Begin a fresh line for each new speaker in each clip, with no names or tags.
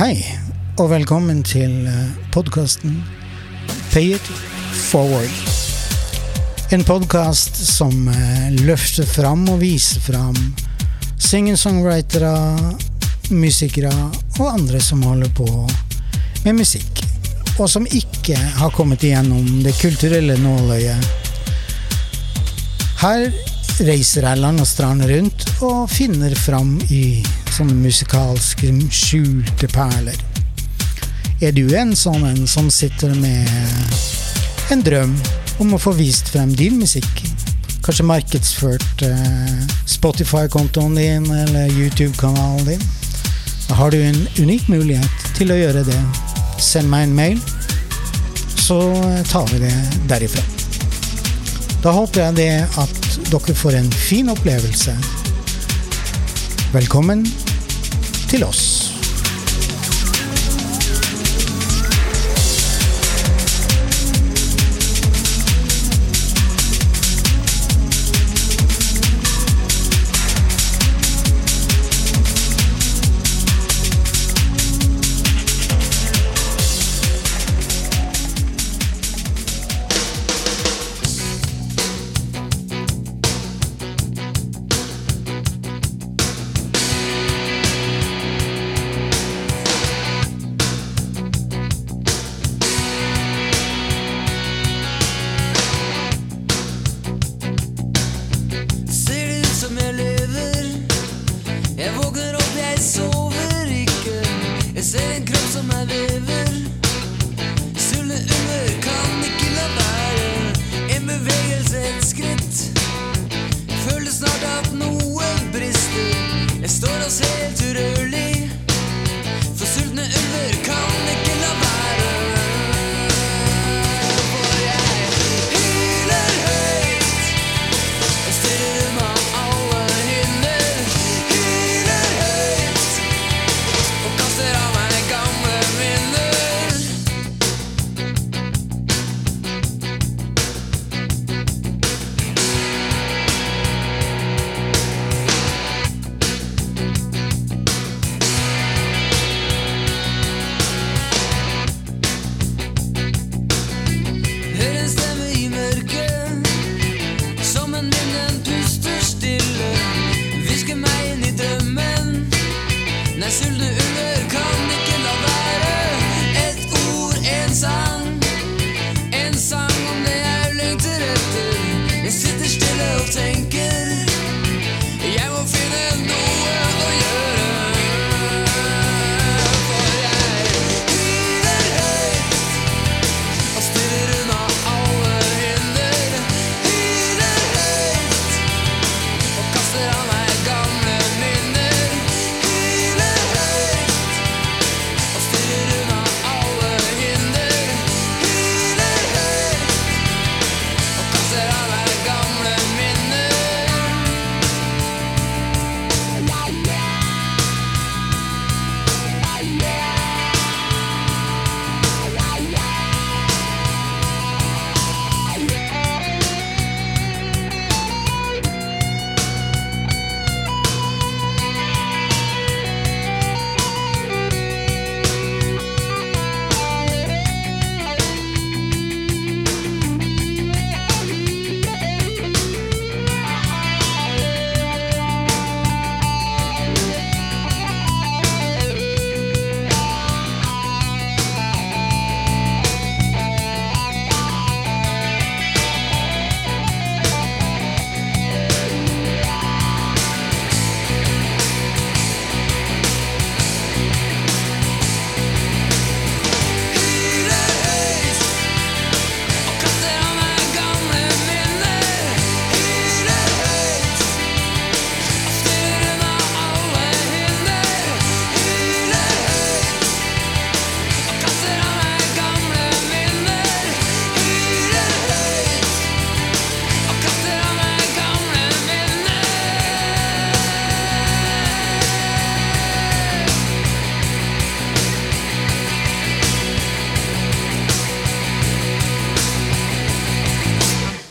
Hei, og velkommen til podkasten Pay it forward. En podkast som eh, løfter fram og viser fram singer-songwritere, musikere og andre som holder på med musikk, og som ikke har kommet igjennom det kulturelle nåløyet. Her reiser jeg land og strand rundt og finner fram i sånne musikalske skjulte perler. Er du en sånn en som sitter med en drøm om å få vist frem din musikk? Kanskje markedsført eh, Spotify-kontoen din eller YouTube-kanalen din? Da har du en unik mulighet til å gjøre det. Send meg en mail, så tar vi det derifra. Da håper jeg det at dere får en fin opplevelse. Velkommen til oss.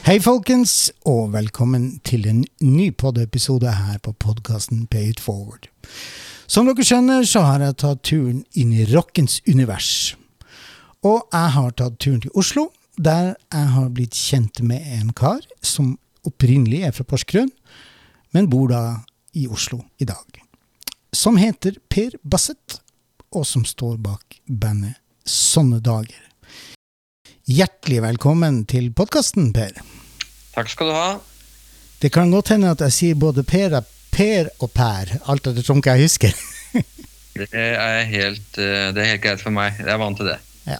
Hei, folkens, og velkommen til en ny podiepisode her på podkasten Pay it forward.
Som dere skjønner, så har jeg tatt turen inn i rockens univers. Og jeg har tatt turen til Oslo, der jeg har blitt kjent med en kar som opprinnelig er fra Porsgrunn, men bor da i Oslo i dag. Som heter Per Bassett, og som står bak bandet Sånne dager. Hjertelig velkommen til podkasten, Per.
Takk skal du ha.
Det kan godt hende at jeg sier både Per, per og Per, alt ettersom hva jeg husker.
Det er, helt, eh, det er helt greit for meg. Jeg er vant til det.
Ja.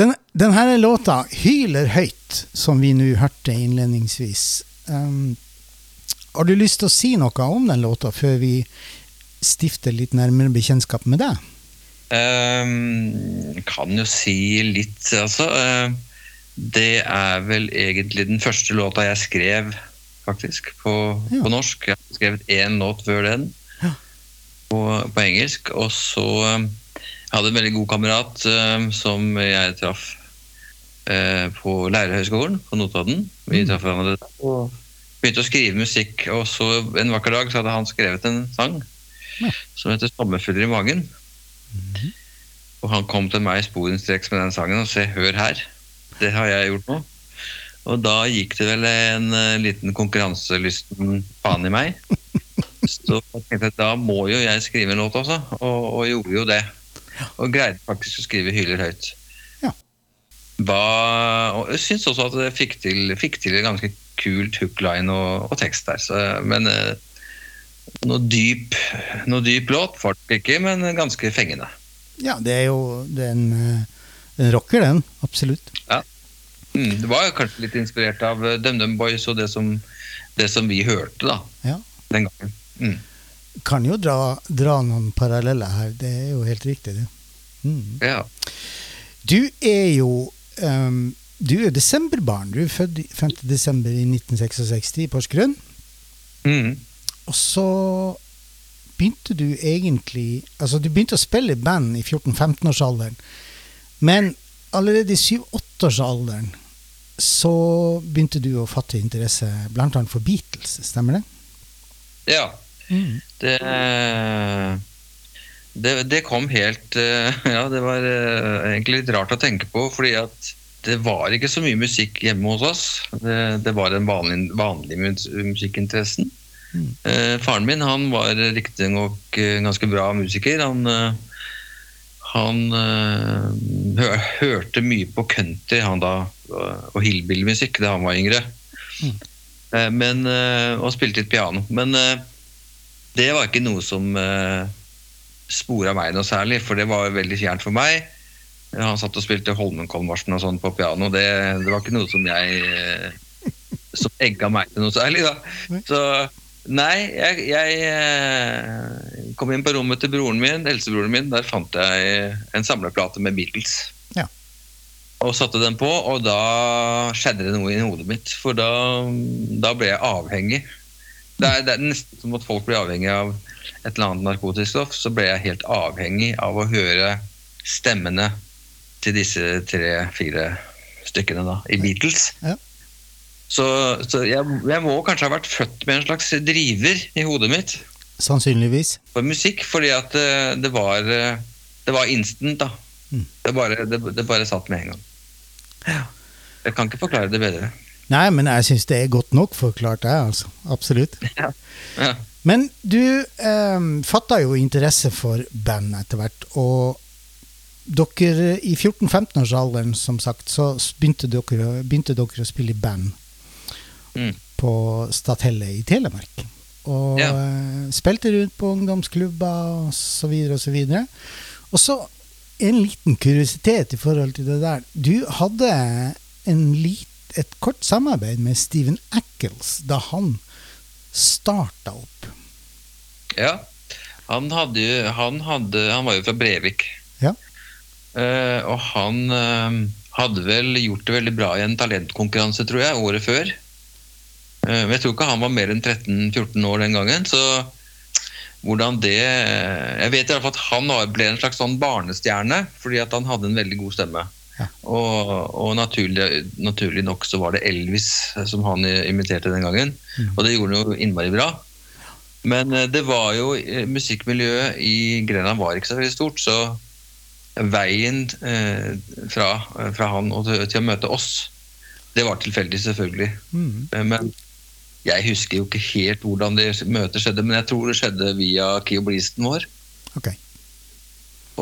Den, denne låta, 'Hyler høyt', som vi nå hørte innledningsvis um, Har du lyst til å si noe om den låta før vi stifter litt nærmere bekjentskap med deg?
Um, kan jo si litt, altså. Uh, det er vel egentlig den første låta jeg skrev, faktisk, på,
Ja.
på norsk. Jeg har skrevet én låt før den
Ja.
på, på engelsk. Og så um, Jeg hadde en veldig god kamerat uh, som jeg traff uh, på Lærerhøgskolen på Notodden. Vi
Mm.
traff hverandre der og begynte å skrive musikk. Og så en vakker dag så hadde han skrevet en sang
Ja.
som heter 'Sommerfugler i magen'. Og han kom til meg sporenstreks med den sangen og sa 'hør her'. Det har jeg gjort nå. Og da gikk det vel en eh, liten konkurranselysten faen i meg. Så jeg tenkte at da må jo jeg skrive en låt også, og, og gjorde jo det. Og greide faktisk å skrive 'Hyler høyt'.
Ja.
Hva, og jeg syns også at det fikk til, fikk til en ganske kult hookline og, og tekst der. Så, men eh, noe dyp, noe dyp låt får det ikke, men ganske fengende.
Ja, det er jo den, den rocker, den. Absolutt.
Mm, det var kanskje litt inspirert av eh, DumDum Boys og det som, det som vi hørte da,
Ja.
den gangen. Mm.
Kan jo dra, dra noen paralleller her, det er jo helt riktig, det. Mm.
Ja.
Du er jo um, Du er desemberbarn. Du er født 5. desember i 1966 i Porsgrunn.
Mm.
Og så begynte du egentlig Altså, du begynte å spille i band i 14-15-årsalderen. Men allerede i 7-8-årsalderen så begynte du å fatte interesse blant annet for Beatles, stemmer det?
ja. Det, det, det kom helt eh, Ja, det var eh, egentlig litt rart å tenke på, fordi at det var ikke så mye musikk hjemme hos oss. Det, det var den vanlige, vanlige musikkinteressen.
Mm.
Eh, faren min han var riktignok ganske bra musiker. Han, han eh, hørte mye på country han da, og hillbillymusikk da han var yngre.
Mm.
Eh, men, eh, og spilte litt piano. Men eh, det var ikke noe som spora meg noe særlig, for det var veldig fjernt for meg. Han satt og spilte Holmenkollmarsjen og sånn på piano. Det, det var ikke noe som jeg Som egga meg til noe særlig, da. Så nei, jeg, jeg kom inn på rommet til broren min, eldstebroren min. Der fant jeg en samleplate med Beatles. Og satte den på, og da skjedde det noe i hodet mitt. For da, da ble jeg avhengig. Det er, det er nesten som at folk blir avhengig av et eller annet narkotisk stoff. Så ble jeg helt avhengig av å høre stemmene til disse tre-fire stykkene da, i Beatles.
Ja.
Så, så jeg, jeg må kanskje ha vært født med en slags driver i hodet mitt
Sannsynligvis.
for musikk, fordi at eh, det var, eh, det var instant, da.
Mm.
Det, bare, det, det bare satt med en gang. Jeg kan ikke forklare det bedre.
Nei, men jeg syns det er godt nok forklart, jeg, altså. Absolutt.
Ja.
Men du eh, fatta jo interesse for band etter hvert, og dere i 14-15-årsalderen, som sagt, så begynte dere, begynte dere å spille i band
Mm.
på Stathelle i Telemark. Og
Ja.
eh, spilte rundt på ungdomsklubber og så videre og så videre. Og så en liten kuriositet i forhold til det der. Du hadde en lit, et kort samarbeid med Steven Ackles da han starta opp.
Ja. Han, hadde, han, hadde, han var jo fra Brevik.
Ja.
Eh, og han eh, hadde vel gjort det veldig bra i en talentkonkurranse, tror jeg, året før. Eh, men jeg tror ikke han var mer enn 13-14 år den gangen, så hvordan det Jeg vet i hvert fall at han ble en slags sånn barnestjerne, fordi at han hadde en veldig god stemme.
Ja.
Og, og naturlig, naturlig nok så var det Elvis som han imiterte den gangen.
Mm.
Og det gjorde han jo innmari bra. Men eh, det var jo eh, Musikkmiljøet i Grenland var ikke så veldig stort, så veien eh, fra, fra han til, til å møte oss, det var tilfeldig, selvfølgelig.
Mm.
Eh, Men jeg husker jo ikke helt hvordan det møtet skjedde, men jeg tror det skjedde via keyboardisten vår.
Okay.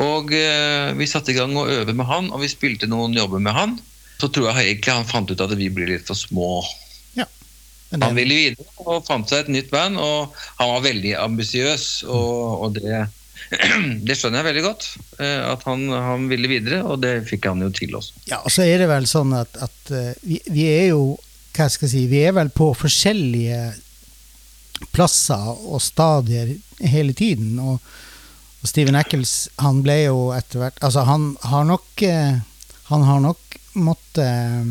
Og eh, vi satte i gang å øve med han, og vi spilte noen jobber med han. Så tror jeg egentlig han fant ut at vi blir litt for små.
Men
Han ville videre og fant seg et nytt band, og han var veldig ambisiøs. Og, og det, det skjønner jeg veldig godt, eh, at han, han ville videre, og det fikk han jo til også.
ja, og så er det vel sånn at, at eh, vi, vi er jo hva skal jeg si, vi er vel på forskjellige plasser og stadier hele tiden. Og, og Steven Eccles, han ble jo etter hvert Altså, han har nok eh, Han har nok måttet eh,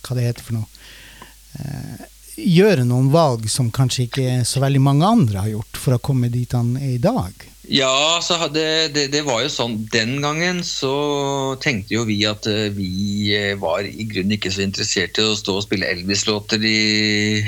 Hva det heter for noe eh, Gjøre noen valg som kanskje ikke så veldig mange andre har gjort for å komme dit han er i dag.
Ja, så hadde, det, det var jo sånn Den gangen så tenkte jo vi at eh, vi eh, var i grunnen ikke så interessert i å stå og spille Elvis-låter i,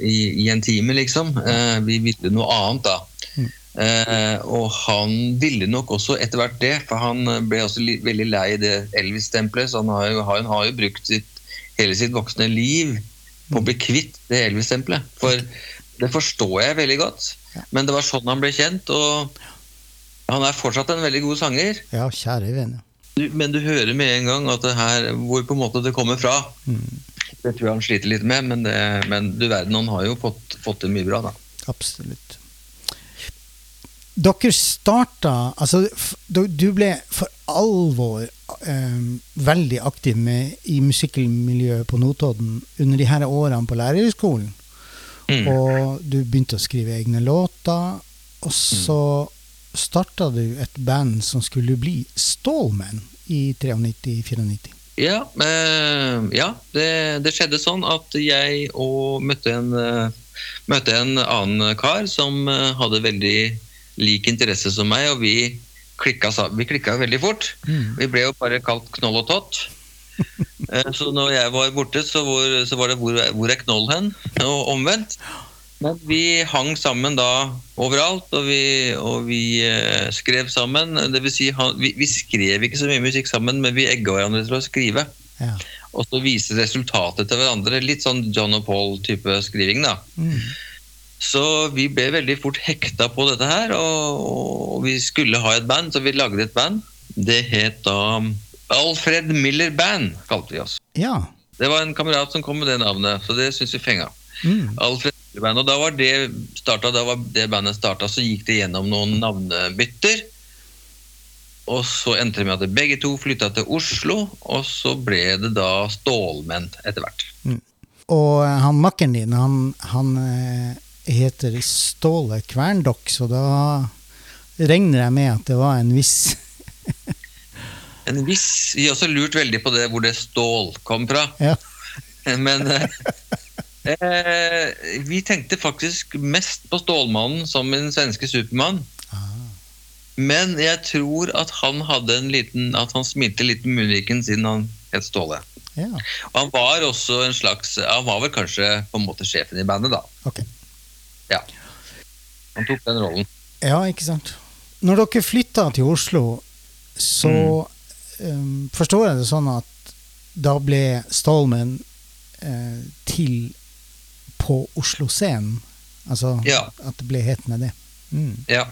i, i en time, liksom. Eh, vi ville noe annet da.
Mm.
Eh, og han ville nok også etter hvert det, for han ble også li, veldig lei det Elvis-stempelet. Så han har jo, han har jo brukt sitt, hele sitt voksne liv på å bli kvitt det Elvis-stempelet. For det forstår jeg veldig godt. Men det var sånn han ble kjent, og han er fortsatt en veldig god sanger.
Ja, kjære vene.
Men du hører med en gang at det her, hvor på en måte det kommer fra.
Mm,
Det tror jeg han sliter litt med, men, det, men du verden, han har jo fått, fått til mye bra, da.
absolutt. Dere starta Altså, du ble for alvor eh, veldig aktiv med, i musikkmiljøet på Notodden under de her årene på lærerhøgskolen.
Mm.
Og du begynte å skrive egne låter. Og så starta du et band som skulle bli Stallman i 93-94.
Ja, eh, ja det, det skjedde sånn at jeg og møtte en, eh, møtte en annen kar som eh, hadde veldig lik interesse som meg, og vi klikka, vi klikka veldig fort.
Mm.
Vi ble jo bare kalt Knoll og Tott. Eh, Så når jeg var borte, så, hvor, så var det hvor, hvor er Knoll hen? Og omvendt. Men vi hang sammen da overalt, og vi, og vi eh, skrev sammen. Det vil si, han, vi, vi skrev ikke så mye musikk sammen, men vi egga hverandre til å skrive.
Ja.
Og så vise resultatet til hverandre. Litt sånn John og Paul-type skriving, da.
Mm.
Så vi ble veldig fort hekta på dette her, og, og vi skulle ha et band, så vi lagde et band. Det het da Alfred Miller Band, kalte de oss.
ja.
Det var en kamerat som kom med det navnet, så det syns vi fenga.
Mm.
Alfred Miller Band, og da var det startet, da var det bandet starta, så gikk det gjennom noen navnebytter. Og så endte det med at begge to flytta til Oslo, og så ble det da Stålmenn etter hvert.
Og eh, han makkeren din, han, han eh, heter Ståle Kverndokk, så da regner jeg med at det var en viss
En viss, Vi har også lurt veldig på det hvor det stål kom fra.
Ja.
Men eh, eh, vi tenkte faktisk mest på Stålmannen som en svenske Supermann.
Ah.
Men jeg tror at han hadde en liten At han smilte litt med munnviken siden han het Ståle.
Ja,
Og han var også en slags Han var vel kanskje på en måte sjefen i bandet, da.
Okay.
Ja. Han tok den rollen.
Ja, ikke sant. Når dere flytta til Oslo, så
Mm.
Um, forstår jeg det sånn at da ble Stallman eh, til på Oslo-scenen? Altså
Ja.
at det ble hetende det? Mm.
Ja,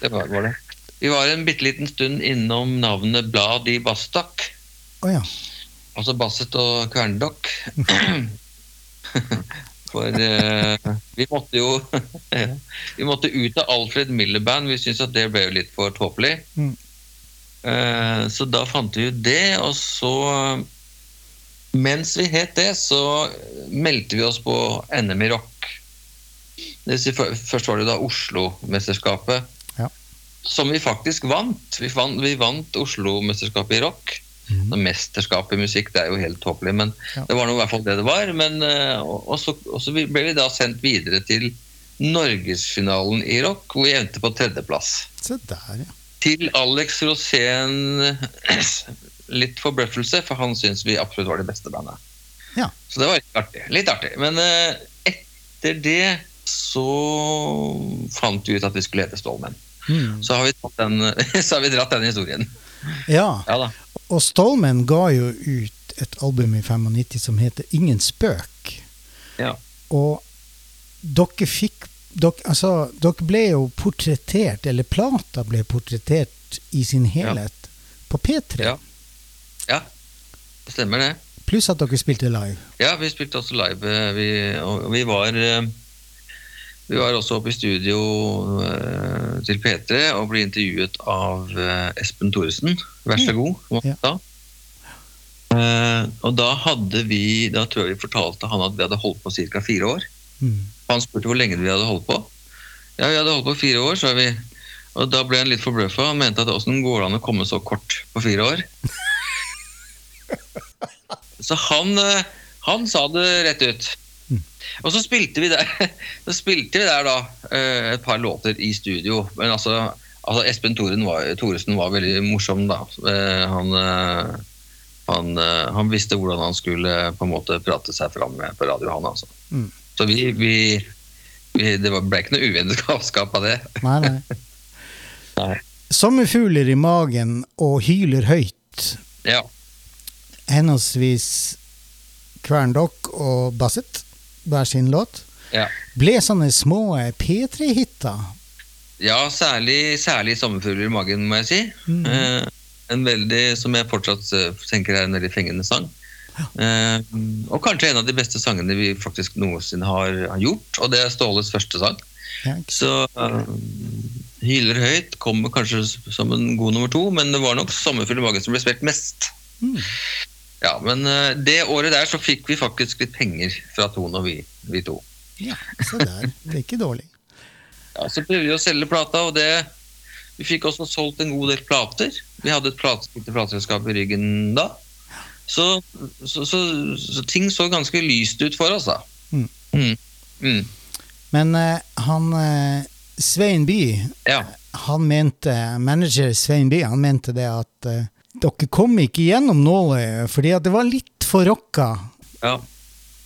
det var, var det. Vi var en bitte liten stund innom navnet Blad i Bastak.
Oh, ja.
Altså Basset og Kverndokk. For eh, vi måtte jo Vi måtte ut av Alfred Miller Band. Vi syntes at det ble jo litt for tåpelig.
Mm.
Eh, så da fant vi ut det, og så Mens vi het det, så meldte vi oss på NM i rock. Det vil si, først var det da Oslo-mesterskapet.
Ja.
Som vi faktisk vant. Vi vant, vant Oslo-mesterskapet i rock. Mm. Mesterskap i musikk, det er jo helt tåpelig, men
Ja.
det var nå i hvert fall det det var. Men, eh, og, og, så, og så ble vi da sendt videre til Norgesfinalen i rock, hvor vi endte på tredjeplass.
Se der, ja.
Til Alex Rosén litt forbløffelse, for han syns vi absolutt var det beste bandet.
Ja.
Så det var litt artig. Litt artig. Men uh, etter det så fant vi ut at vi skulle hete Stålmenn.
Mm.
Så har den, så har vi dratt den historien.
Ja,
Ja
og Stålmenn ga jo ut et album i 95 som heter Ingen spøk.
Ja.
Og dere fikk dere, altså, dere ble jo portrettert, eller plata ble portrettert i sin helhet på P3.
Ja. ja. Det stemmer, det.
Pluss at dere spilte live.
Ja, vi spilte også live. eh, Vi, og vi var eh, Vi var også oppe i studio eh, til P3 og ble intervjuet av Espen Thoresen. Vær så god. må
Ja.
og da hadde vi Da tror jeg vi fortalte han at vi hadde holdt på ca. fire år.
Mm.
Han spurte hvor lenge vi hadde holdt på. Ja, vi hadde holdt på fire år, sa vi. Og da ble han litt forbløffa. Han mente at åssen går det an å komme så kort på fire år? så han, eh, han sa det rett ut.
Mm.
Og så spilte vi der, så spilte vi der da eh, et par låter i studio. Men altså, altså Espen Thoren var, Thoresen var veldig morsom, da. Eh, Han, han, han visste hvordan han skulle på en måte prate seg fram på radio, han altså.
Mm.
Så vi, vi, vi Det ble ikke noe uvennskap av det.
Nei, nei.
Nei.
Sommerfugler i magen og hyler høyt.
Ja.
Henholdsvis Kvern Dokk og Basset, hver sin låt,
Ja,
ble sånne små P3-hitter.
ja særlig, særlig 'Sommerfugler i magen', må jeg si.
Mm.
Eh, en veldig, Som jeg fortsatt eh, tenker er en veldig fengende sang. Eh, og kanskje en av de beste sangene vi faktisk noensinne har, har gjort. Og det er Ståles første sang.
Ja.
Så eh, 'Hyler høyt' kommer kanskje som en god nummer to, men det var nok 'Sommerfugl i magen' som ble spilt mest.
Mm.
Ja, Men eh, det året der så fikk vi faktisk litt penger fra Tone og vi, vi to.
ja, se der. Det er ikke dårlig.
Ja, Så prøvde vi å selge plata, og det Vi fikk også solgt en god del plater. Vi hadde et plate, plateselskap i ryggen da. Så, så, så, så ting så ganske lyst ut for oss, da.
Mm.
Mm. Mm.
Men uh, han uh, Svein By,
Ja.
han mente, manager Svein By, han mente det at uh, dere kom ikke gjennom nåløyet fordi at det var litt for rocka.
ja.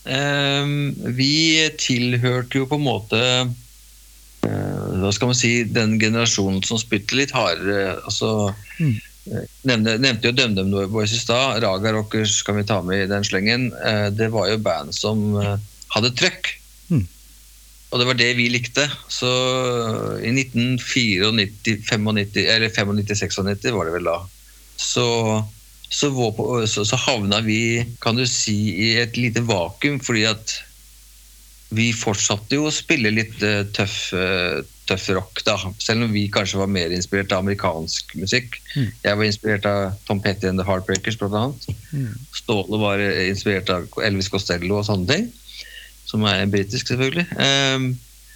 Um, vi tilhørte jo på en måte Hva skal man si Den generasjonen som spytter litt hardere. Altså,
Mm.
Eh, nevnte, nevnte jo DumDum Boys i stad. Raga Rockers kan vi ta med i den slengen. Eh, det var jo band som eh, hadde trøkk.
Mm.
Og det var det vi likte. Så i 1994, 95, eller 95-96 var det vel da, så, så, så, så havna vi, kan du si, i et lite vakuum, fordi at vi fortsatte jo å spille litt eh, tøff, eh, tøff rock, da. Selv om vi kanskje var mer inspirert av amerikansk musikk.
Mm.
Jeg var inspirert av Tom Petty and The Heartbreakers, blant annet.
Mm.
Ståle var eh, inspirert av Elvis Costello og sånne ting. Som er britisk, selvfølgelig. Um,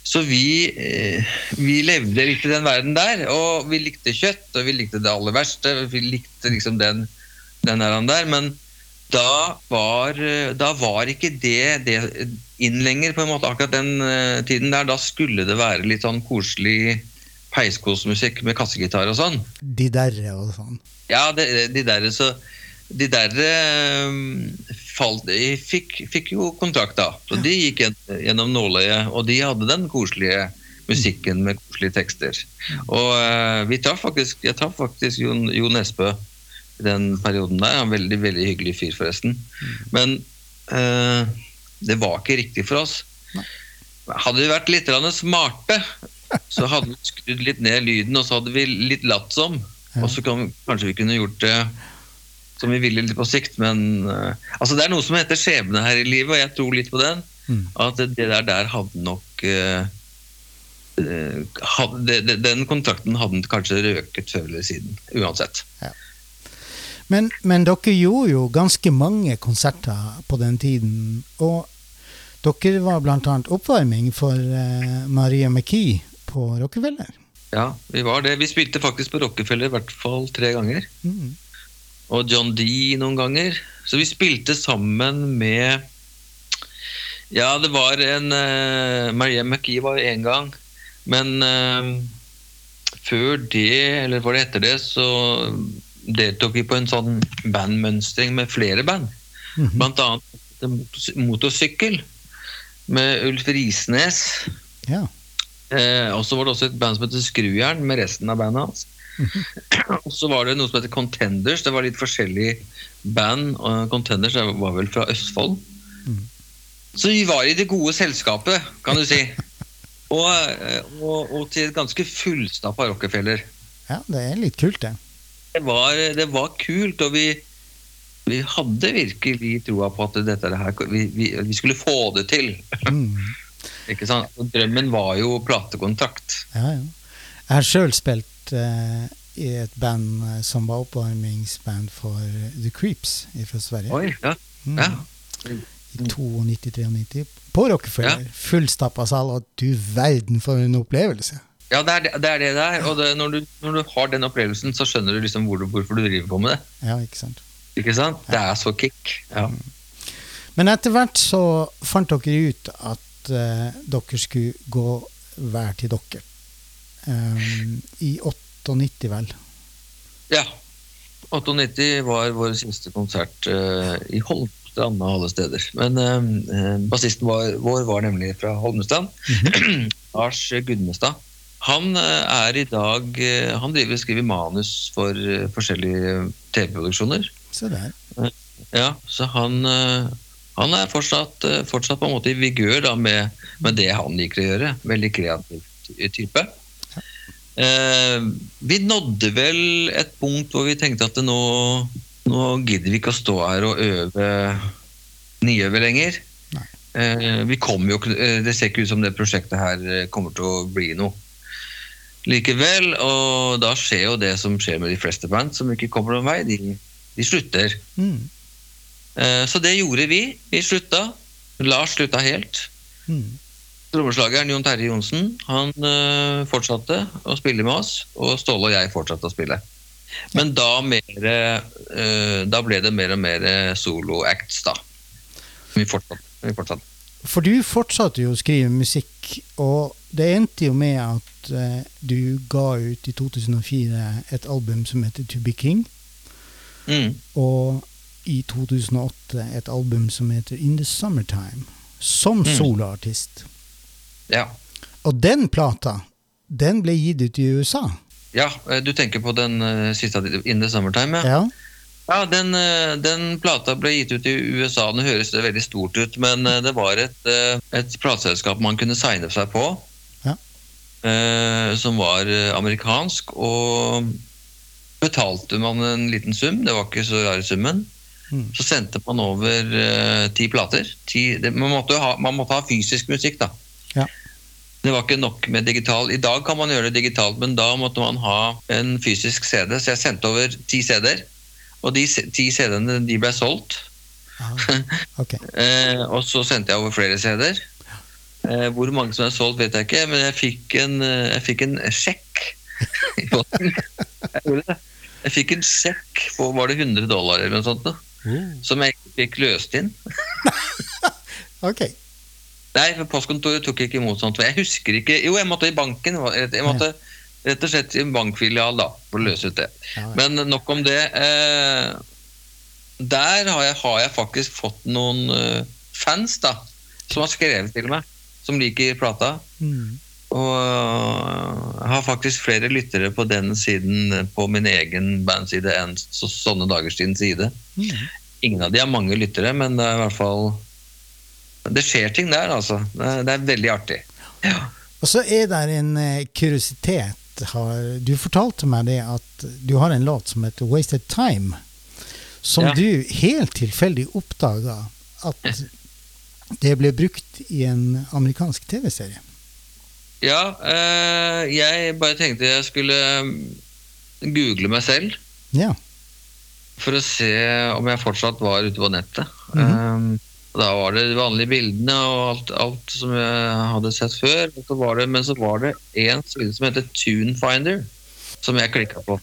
så vi, eh, vi levde litt i den verden der, og vi likte kjøtt, og vi likte det aller verste. Vi likte liksom den, den der, der men da var, da var ikke det, det inn lenger, på en måte, akkurat den eh, tiden der. Da skulle det være litt sånn koselig peiskosmusikk med kassegitar og sånn.
De derre og sånn.
Ja, det, de der så De der eh, falt, de fikk, fikk jo kontrakt, da. Så de gikk gjennom nåløyet, og de hadde den koselige musikken med koselige tekster. Og uh, vi traff faktisk, jeg traff faktisk Jon, Jon Nesbø den perioden der. Er en veldig, veldig hyggelig fyr, forresten. Men eh, det var ikke riktig for oss. Hadde vi vært litt smarte, så hadde vi skrudd litt ned lyden, og så hadde vi litt latt som. Og så kan, kanskje vi kunne gjort det som vi ville litt på sikt, men eh, altså Det er noe som heter skjebne her i livet, og jeg tror litt på den.
Mm.
At det der, der hadde nok eh, eh, hadde, Den kontrakten hadde kanskje røket før eller siden. Uansett.
Men, men dere gjorde jo ganske mange konserter på den tiden. Og dere var annet oppvarming for eh, Maria McKee på Rockefeller.
Ja, vi var det. Vi spilte faktisk på Rockefeller i hvert fall tre ganger.
Mm.
Og John D noen ganger. Så vi spilte sammen med Ja, det var en uh, Maria McKee var én gang. Men eh, før det, eller var det etter det, så deltok vi på en sånn bandmønstring med flere band.
Mhm.
Blant annet motorsykkel med Ulf Risnes
Ja.
Eh, og så var det også et band som heter Skrujern, med resten av bandet hans. og så var det noe som heter Contenders. Det var litt forskjellige band. Og Contenders var vel fra Østfold. Så vi var i det gode selskapet, kan du si. og, eh, og, og til et ganske fullstappa Rockefeller.
ja, det er litt kult, det.
Det var, det var kult, og vi, vi hadde virkelig troa på at dette her, vi, vi, vi skulle få det til.
Mm.
Ikke sant? Og drømmen var jo platekontrakt.
Ja, ja. Jeg har sjøl spilt eh, i et band eh, som var oppvarmingsband for The Creeps fra Sverige.
Oi, ja.
Mm.
ja.
I 92-93. På Rockefeller. Fullstappa sal, og du verden for en opplevelse.
Ja, det er det det er det der. Og det, når, du, når du har den opplevelsen, så skjønner du liksom hvor, du- hvorfor du driver på med det.
Ja, ikke sant?
Ikke sant? Det er så kick. Ja.
Men etter hvert så fant dere ut at uh, dere skulle gå hver til dere. Um, I 98, vel.
ja. 98 var vår siste konsert uh, i Holmstrand av alle steder. Men eh, bassisten vår, vår var nemlig fra Holmestrand. Lars Gudmestad. Han eh, er i dag eh, Han driver og skriver manus for eh, forskjellige TV-produksjoner.
Se der.
Ja, så han, han er fortsatt, fortsatt på en måte i vigør da, med, med det han liker å gjøre. Veldig kreativ type. Eh, vi nådde vel et punkt hvor vi tenkte at nå, nå gidder vi ikke å stå her og øve nyøve lenger. Eh, vi kommer jo, det ser ikke ut som det prosjektet her kommer til å bli noe likevel. Og da skjer jo det som skjer med de fleste band som ikke kommer noen vei. De, de slutter.
Mm.
Eh, Så det gjorde vi. Vi slutta. Lars slutta helt.
Mm.
Trommeslageren Jon Terje Johnsen han eh, fortsatte å spille med oss, og Ståle og jeg fortsatte å spille. Men da, mer, eh, da ble det mer og mer solo-acts, da. Vi fortsatte. Vi fortsatte.
For du fortsatte jo å skrive musikk, og det endte jo med at uh, du ga ut i 2004 et album som heter To Be King,
Mm.
og i 2008 et album som heter In The Summertime, som
Mm.
soloartist.
Ja.
Og den plata, den ble gitt ut i USA.
ja, eh, du tenker på den uh, siste In the Summertime, ja.
Ja.
Ja, den, den plata ble gitt ut i USA. Nå høres veldig stort ut, men det var et, et plateselskap man kunne signe seg på. Eh, Som var eh, amerikansk, og betalte man en liten sum, det var ikke så rare summen,
Mm.
så sendte man over uh, ti plater. Ti, det, man, måtte ha, man måtte ha fysisk musikk, da.
Ja.
Det var ikke nok med digital. I dag kan man gjøre det digitalt, men da måtte man ha en fysisk CD. Så jeg sendte over ti CD-er, og de ti CD-ene de ble solgt.
Okay. ok.
Eh, og så sendte jeg over flere CD-er. Eh, hvor mange som er solgt, vet jeg ikke, men jeg fikk en, eh, jeg fikk en sjekk. jeg fikk en sjekk på var det 100 dollar eller noe sånt,
Oh.
som jeg fikk løst inn.
Ok.
Nei, for postkontoret tok ikke imot sånt. Jeg husker ikke Jo, jeg måtte i banken. Jeg måtte rett og slett i en bankfilial da, for å løse ut det. Men nok om det. Eh, der har jeg, har jeg faktisk fått noen fans da, som har skrevet til meg, som liker plata.
Mm.
Og øh, jeg har faktisk flere lyttere på den siden på min egen bandside enn så, sånne dagers sin side.
Mm.
Ingen av de har mange lyttere, men det er i hvert fall Det skjer ting der, altså. Det det er veldig artig.
Og så er det en eh, kuriositet. Har, du fortalte meg det at du har en låt som heter 'Wasted Time', som
Ja.
du helt tilfeldig oppdaga at det ble brukt i en amerikansk TV-serie.
Ja, øh, jeg bare tenkte jeg skulle øh, google meg selv
Ja.
for å se om jeg fortsatt var ute på nettet.
Mhm.
Um, da var det de vanlige bildene og alt, alt som jeg hadde sett før. Så var det, men så var det en side som heter Tunefinder, som jeg klikka på.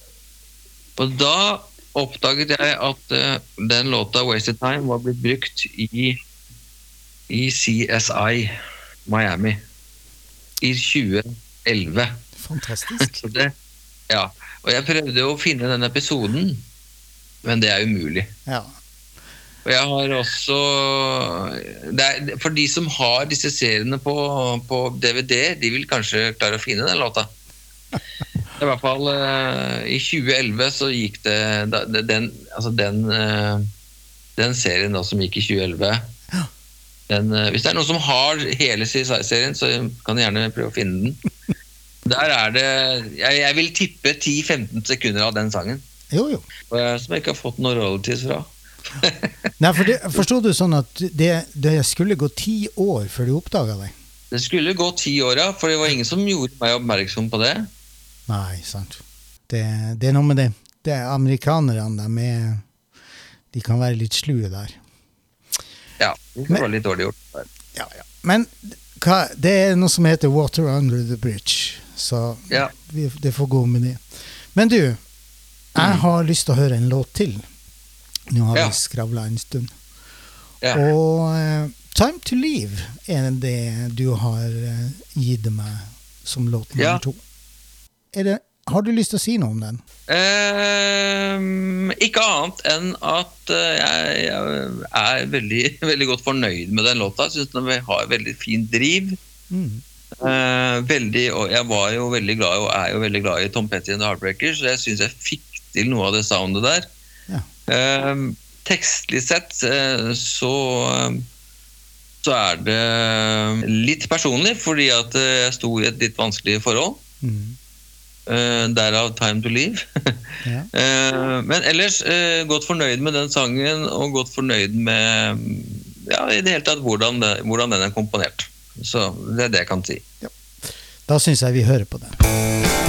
Og da oppdaget jeg at uh, den låta 'Wasted Time' var blitt brukt i, i CSI Miami i 2011.
Fantastisk.
Så det, ja. Og jeg prøvde å finne den episoden, men det er umulig.
Ja.
Og jeg har også det er, For de som har disse seriene på, på DVD, de vil kanskje klare å finne den låta. I hvert fall uh, i 2011 så gikk det da, den, altså den, uh, den serien da som gikk i 2011 den, eh, Hvis det er noen som har hele CSI-serien, så kan de gjerne prøve å finne den. Der er det Jeg, jeg vil tippe 10-15 sekunder av den sangen.
Jo, jo.
Som jeg ikke har fått noen royalties fra.
Nei, for det, Forsto du sånn at det, det skulle gå ti år før du oppdaga deg?
Det skulle gå ti år, ja, for det var ingen som gjorde meg oppmerksom på det.
Nei, sant. Det, det er noe med det. Det er Amerikanerne, de er De kan være litt slue der.
Ja, det var litt dårlig gjort.
Ja, ja. Men hva, det er noe som heter Water Under the Bridge, så
Ja.
vi, det får gå med det. Men du, jeg har lyst til å høre en låt til. Nå har vi skravla en stund.
Ja.
Og uh, Time to Leave er det du har uh, gitt meg som låt nummer to. Er det, har du lyst til å si noe om den?
Ehm, ikke annet enn at eh, jeg, jeg er veldig, veldig godt fornøyd med den låta. Jeg syns den har veldig fin driv.
Mm.
Eh, veldig, og jeg var jo veldig glad og er jo veldig glad i Tom Petty and the Heartbreakers, så jeg syns jeg fikk til noe av det soundet der.
Ja.
Ehm, tekstlig sett eh, så så er det litt personlig, fordi at jeg sto i et litt vanskelig forhold.
Mm.
Eh, derav 'Time to Leave'.
Ja.
Eh, men ellers uh, godt fornøyd med den sangen, og godt fornøyd med ja, i det hele tatt hvordan, det, hvordan den er komponert. Så det er det jeg kan si.
Da syns jeg vi hører på den.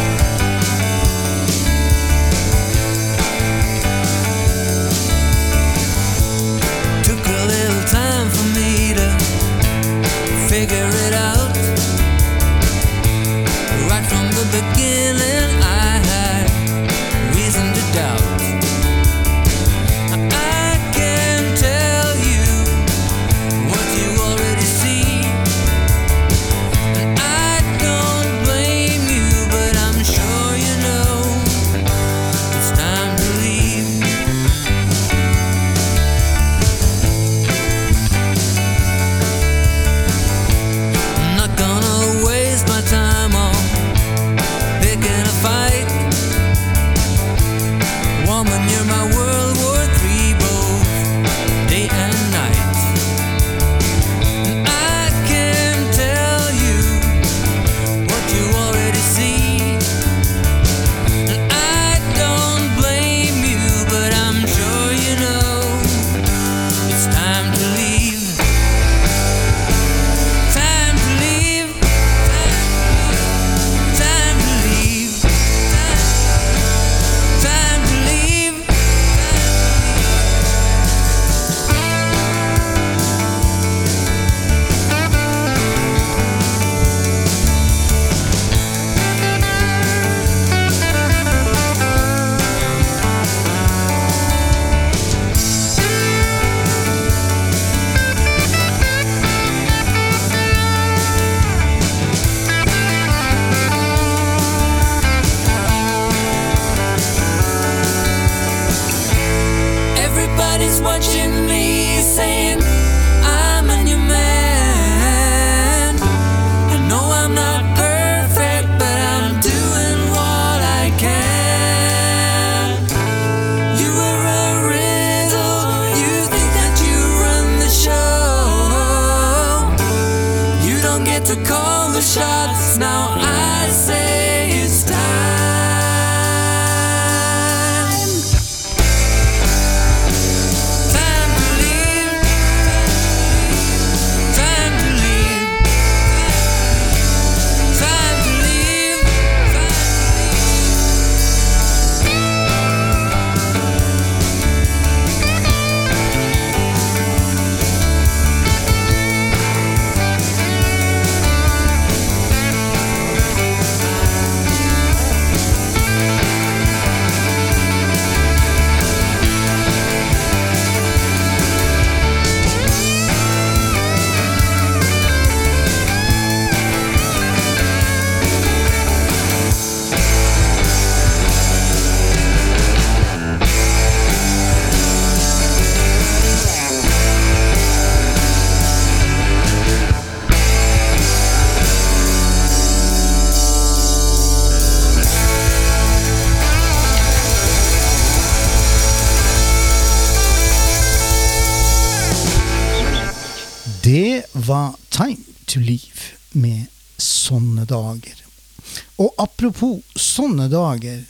Apropos sånne dager.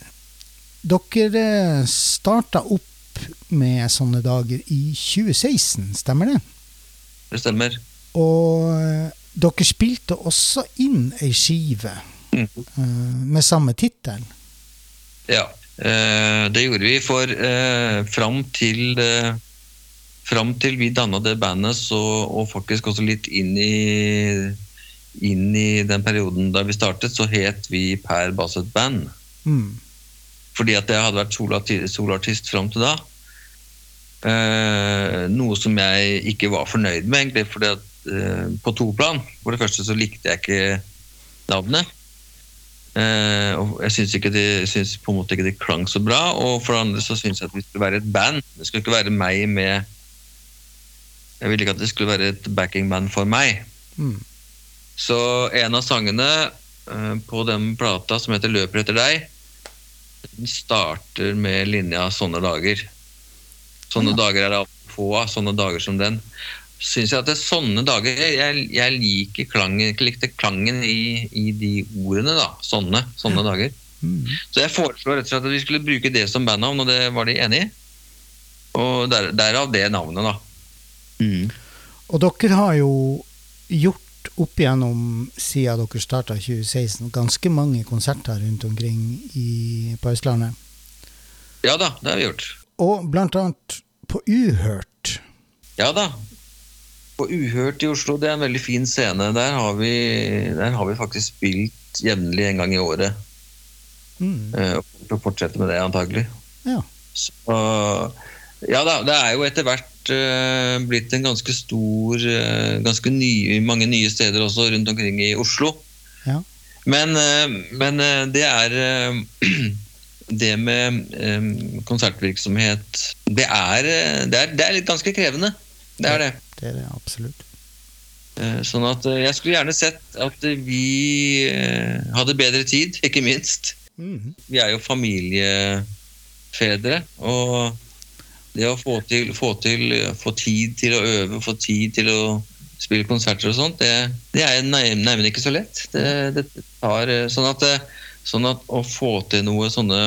Dere starta opp med Sånne dager i 2016, stemmer det?
Det stemmer.
Og eh, dere spilte også inn ei skive
Mm.
eh, med samme tittel.
Ja, eh, det gjorde vi. For eh, fram til eh, Fram til vi danna det bandet, så, og faktisk også litt inn i, inn i den perioden da vi startet, så het vi Per Bassett Band.
Mm.
Fordi at jeg hadde vært solartist, soloartist fram til da. Eh, noe som jeg ikke var fornøyd med, egentlig. fordi at eh, På to plan. For det første så likte jeg ikke navnet. Eh, og jeg syns, ikke det, syns på en måte ikke det klang så bra. Og for det andre så syns jeg at vi skulle være et band. Det skulle ikke være meg med Jeg ville ikke at det skulle være et backingband for meg.
Mm.
Så en av sangene eh, på den plata som heter 'Løper etter deg', den starter med linja 'Sånne dager'. Sånne
Ja.
dager er det få av. Sånne dager som den. Syns jeg at det er sånne dager Jeg, jeg liker klangen, likte klangen i, i de ordene, da. Sånne, sånne dager.
Mm.
Så jeg foreslo rett og slett at vi skulle bruke det som bandnavn, og det var de enig i. Og der, derav det navnet, da.
Og dere har jo gjort opp igjennom, siden dere starta 2016, ganske mange konserter rundt omkring i, på Østlandet.
Ja da, det har vi gjort.
Og blant annet på Uhørt.
Ja da. På Uhørt i Oslo, det er en veldig fin scene. Der har vi, der har vi faktisk spilt jevnlig en gang i året.
Mm.
Uh, Og fortsette med det, antagelig.
Ja.
Så, ja da, det er jo etter hvert blitt en ganske stor eh, Ganske nye, mange nye steder også rundt omkring i Oslo.
Ja.
Men, eh, men eh, det er eh, Det med eh, konsertvirksomhet det er, eh, det, er, det er litt ganske krevende. Det er det.
Det er det absolutt.
Eh, Sånn at eh, Jeg skulle gjerne sett at vi eh, hadde bedre tid, ikke minst.
Mm.
Vi er jo familiefedre. Og det å få, til, få, til, få tid til å øve, få tid til å spille konserter og sånt, det, det er nær- nærmere ikke så lett. Det, det tar, sånn, at, sånn at å få til noe sånne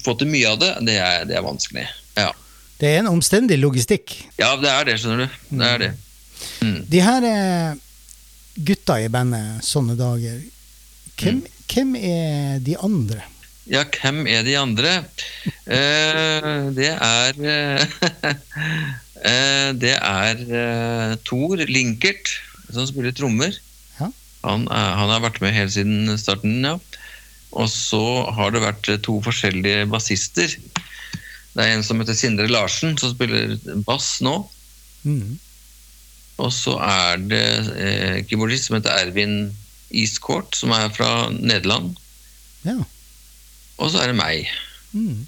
Få til mye av det, det er, det er vanskelig. Ja.
Det er en omstendig logistikk.
ja, det er det, skjønner du. Det er det. Mm.
De her eh, gutta i bandet Sånne dager, hvem, hvem er de andre?
Ja, hvem er de andre? Eh, det er eh, eh, Det er eh, Thor Linkert, som spiller trommer.
Ja.
Han, er, han har vært med helt siden starten, ja. Og så har det vært eh, to forskjellige bassister. Det er en som heter Sindre Larsen, som spiller bass nå.
Mm.
Og så er det eh, keyboardist som heter Ervin Iskort, som er fra Nederland.
Ja.
Og så er det meg.
Mm.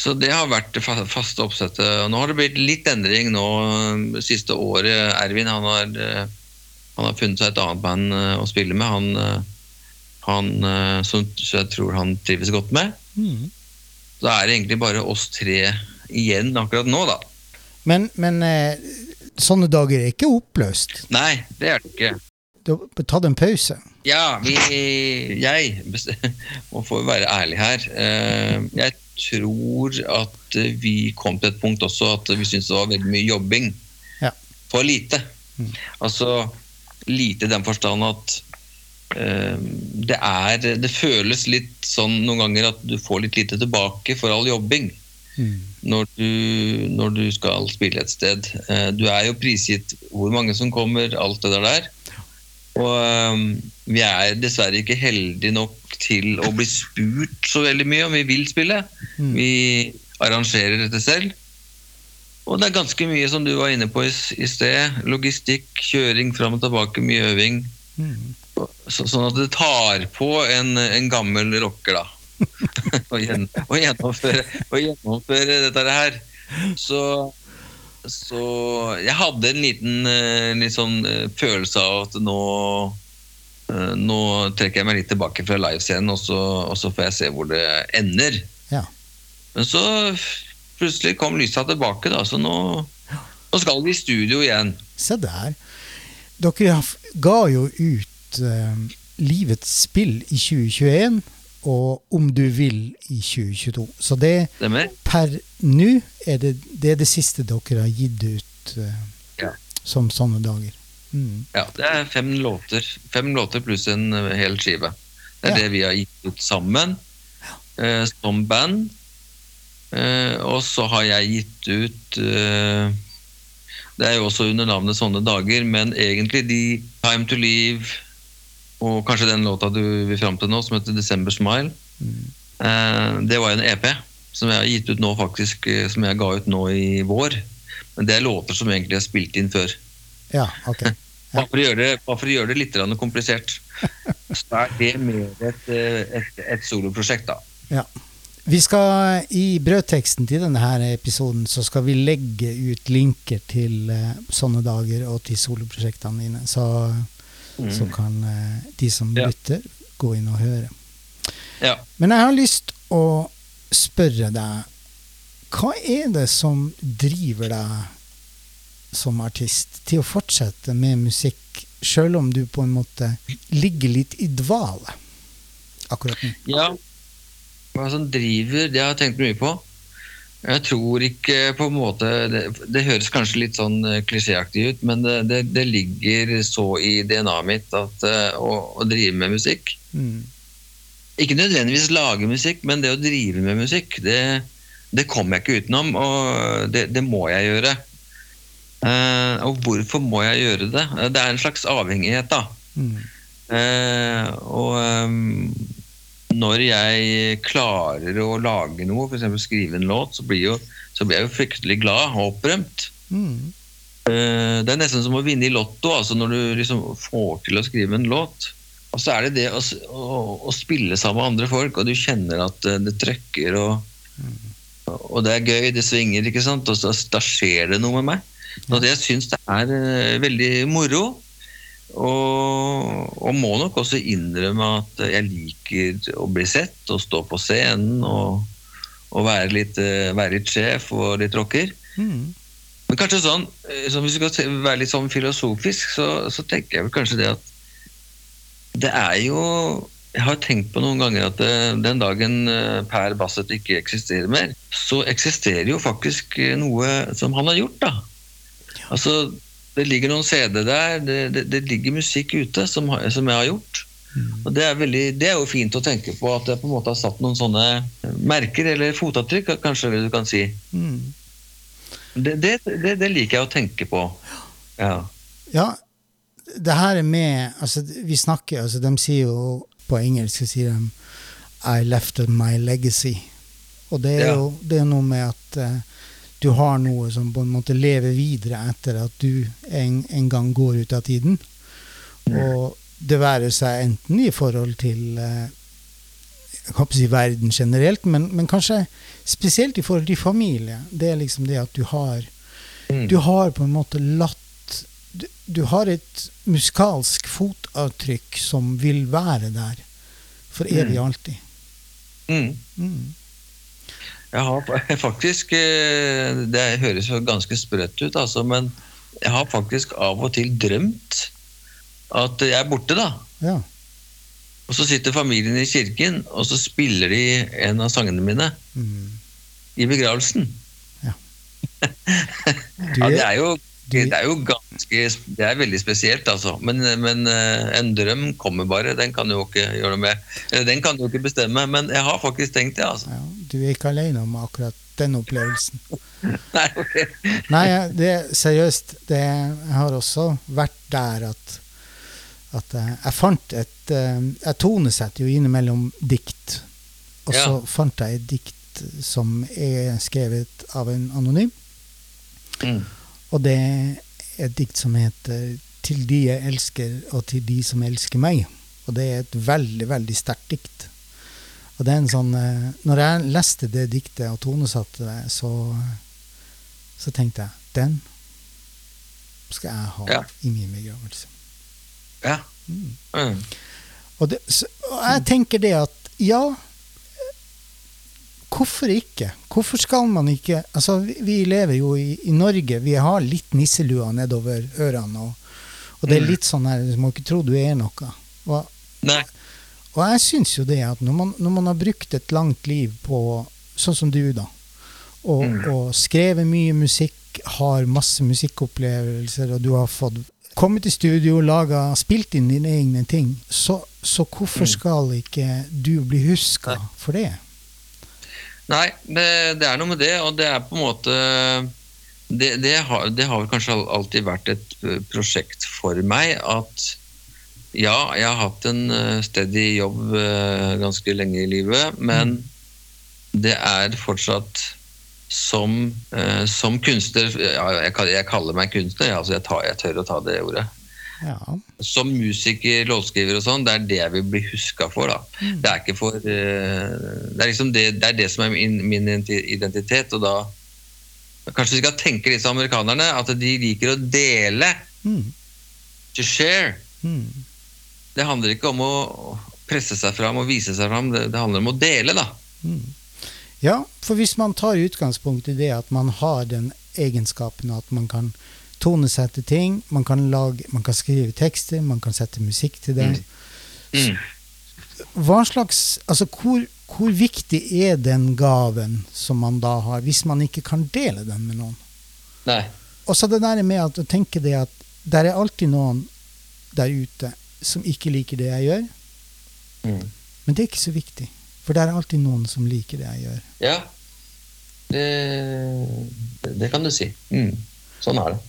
Så det har vært det faste oppsettet. Og Nå har det blitt litt endring nå det siste året. Ervin han har, eh, han har funnet seg et annet band eh, å spille med. Han, eh, han eh, som jeg tror han trives godt med.
Mm.
Da er det egentlig bare oss tre igjen akkurat nå, da.
Men, men eh, sånne dager er ikke oppløst.
Nei, det er det ikke.
Du har tatt en pause.
Ja, vi Jeg må få være ærlig her. Eh, Jeg tror at vi kom til et punkt også at vi syntes det var veldig mye jobbing.
Ja.
For lite.
Mm.
Altså lite i den forstand at eh, det er Det føles litt sånn noen ganger at du får litt lite tilbake for all jobbing
Mm.
når du, når du skal spille et sted. Eh, Du er jo prisgitt hvor mange som kommer, alt det der der. Og um, vi er dessverre ikke heldige nok til å bli spurt så veldig mye om vi vil spille.
Mm.
Vi arrangerer dette selv. Og det er ganske mye som du var inne på i, i sted. Logistikk, kjøring fram og tilbake, mye øving.
Mm.
Så, sånn at det tar på en, en gammel rocker, da. å, gjennomføre, gjennomføre dette her. Så, så jeg hadde en liten eh, litt sånn eh, følelse av at nå eh, Nå trekker jeg meg litt tilbake fra livescenen, og, så- og så får jeg se hvor det ender.
Ja.
Men så plutselig kom lysa tilbake, da, så nå, nå skal vi i studio igjen.
Se der. dere ga jo ut eh, Livets spill i 2021 og Om du vil i 2022. Så det
Stemmer?
per nå er det, det er det siste dere har gitt ut uh,
Ja.
som sånne dager. Mm.
Ja, det er fem låter, fem låter pluss en eh, hel skive. Det er
Ja.
det vi har gitt ut sammen uh, som band. Eh, og så har jeg gitt ut Det er jo også under navnet Sånne dager, men egentlig de Time to Leave og kanskje den låta du vil fram til nå, som heter December Smile.
Mm.
Eh, det var jo en EP som jeg har gitt ut nå, faktisk, eh, som jeg ga ut nå i vår. Men det er låter som egentlig er spilt inn før.
Ja, ok.
Bare for å gjøre det, bare for å gjøre det litt komplisert. Så er det mer et, eh, et, et soloprosjekt, da.
Ja. Vi skal, I brødteksten til denne her episoden så skal vi legge ut linker til eh, sånne dager og til soloprosjektene dine. Så, så kan de som
Mm. Ja.
lytter, gå inn og høre.
Ja.
Men jeg har lyst å spørre deg Hva er det som driver deg som artist til å fortsette med musikk, sjøl om du på en måte ligger litt i dvale akkurat nå?
ja. Hva som driver, det har jeg tenkt mye på. Jeg tror ikke på en måte Det, det høres kanskje litt sånn eh, klisjéaktig ut, men det, det, det ligger så i DNA-et mitt at, eh, å, å drive med musikk
Mm.
Ikke nødvendigvis lage musikk, men det å drive med musikk, det, det kommer jeg ikke utenom, og det, det må jeg gjøre. Uh, og hvorfor må jeg gjøre det? Eh, Det er en slags avhengighet, da.
Mm.
Uh, og um, når jeg klarer å lage noe, f.eks. skrive en låt, så blir, jo, så blir jeg jo fryktelig glad og opprømt.
Mm.
Uh, det er nesten som å vinne i Lotto, altså når du liksom får til å skrive en låt. Og så er det det å, å, å spille sammen med andre folk, og du kjenner at eh, det trøkker, og, og det er gøy, det svinger, ikke sant? Og så, da skjer det noe med meg. Og det syns jeg er eh, veldig moro. Og, og må nok også innrømme at jeg liker å bli sett og stå på scenen og, og være, litt, eh, være litt sjef og litt rocker.
Mm.
Men kanskje sånn, så hvis vi skal være litt sånn filosofisk, så, så tenker jeg vel kanskje det at det er jo Jeg har tenkt på noen ganger at eh, den dagen eh, Per Bassett ikke eksisterer mer, så eksisterer jo faktisk eh, noe som han har gjort, da. Altså, det ligger noen CD der, det, det, det ligger musikk ute som, som jeg har gjort. Og det er, veldig, det er jo fint å tenke på at jeg på en måte har satt noen sånne merker, eller fotavtrykk, kanskje du kan si.
Mm.
Det, det, det, det liker jeg å tenke på. Ja.
Ja, det her er med altså, Vi snakker altså, De sier jo på engelsk sier de I left my legacy. Og det er
Ja.
jo det er noe med at uh, du har noe som på en måte lever videre etter at du en, en gang går ut av tiden. Og det være seg enten i forhold til uh, jeg kan ikke si verden generelt, men, men kanskje spesielt i forhold til familie. Det er liksom det at du har
Mm.
du har på en måte latt du, du har et musikalsk fotavtrykk som vil være der for evig og alltid.
Mm.
Mm.
Jeg har faktisk eh, Det høres jo ganske sprøtt ut, altså, men jeg har faktisk av og til drømt at jeg er borte, da.
Ja.
Og så sitter familien i kirken, og så spiller de en av sangene mine
Mm.
i begravelsen.
Ja.
ja, det er jo det er jo ganske Det er veldig spesielt, altså. Men, men eh, en drøm kommer bare. Den kan du jo ikke gjøre noe med. Den kan du jo ikke bestemme, men jeg har faktisk tenkt det, altså.
Ja, du er ikke alene om akkurat den opplevelsen.
Nei, okay.
Nei, det er seriøst. Det, jeg har også vært der at, at eh, jeg fant et eh, Jeg tonesetter jo innimellom dikt. Og så
Ja.
fant jeg et dikt som er skrevet av en anonym.
Mm.
Og det er et dikt som heter 'Til de jeg elsker, og til de som elsker meg'. Og det er et veldig, veldig sterkt dikt. Og det er en sånn eh, Når jeg leste det diktet og tonesatte det, så, så tenkte jeg den skal jeg ha
Ja.
i min begravelse.
Ja.
Mm.
Mm.
Og, det, så, og jeg tenker det at ja Hvorfor ikke? Hvorfor skal man ikke Altså, vi, vi lever jo i, i Norge. Vi har litt nisselua nedover ørene og, Og det er litt sånn her, du må ikke tro du er noe. Og,
Nei.
og jeg syns jo det at når man, når man har brukt et langt liv på sånn som du, da, og,
Mm.
og skrevet mye musikk, har masse musikkopplevelser, og du har fått kommet i studio, laga, spilt inn dine egne ting, så, så hvorfor
Mm.
skal ikke du bli huska for det?
Nei, det, er noe med det, og det er på en måte Det, det, har, det har kanskje alltid vært et eh, prosjekt for meg at ja, jeg har hatt en eh, steady jobb eh, ganske lenge i livet, men det er fortsatt som, som kunstner jeg, kaller meg kunstner, altså jeg, tar, jeg tør å ta det ordet
Ja.
som musiker, låtskriver og sånn, det er det jeg vil bli huska for. da. Det er ikke for eh, Det er liksom det, det, er det som er min, min identitet, og da Kanskje vi skal tenke litt som amerikanerne, at de liker å dele.
Mm.
To share.
Mm.
Det handler ikke om å presse seg fram og vise seg fram, det, det handler om å dele, da.
Mm. Ja, for hvis man tar utgangspunkt i det at man har den egenskapen at man kan tonesette ting, man kan, lage, man kan skrive tekster, man kan sette musikk til det.
Mm.
Hva slags, altså hvor, hvor viktig er den gaven som man da har, hvis man ikke kan dele den med noen?
Nei.
Og så det der med at, å tenke det at der er alltid noen der ute som ikke liker det jeg gjør,
Mm.
men det er ikke så viktig. For det er alltid noen som liker det jeg gjør.
Ja. Det, det, det kan du si. Mm. Sånn er det.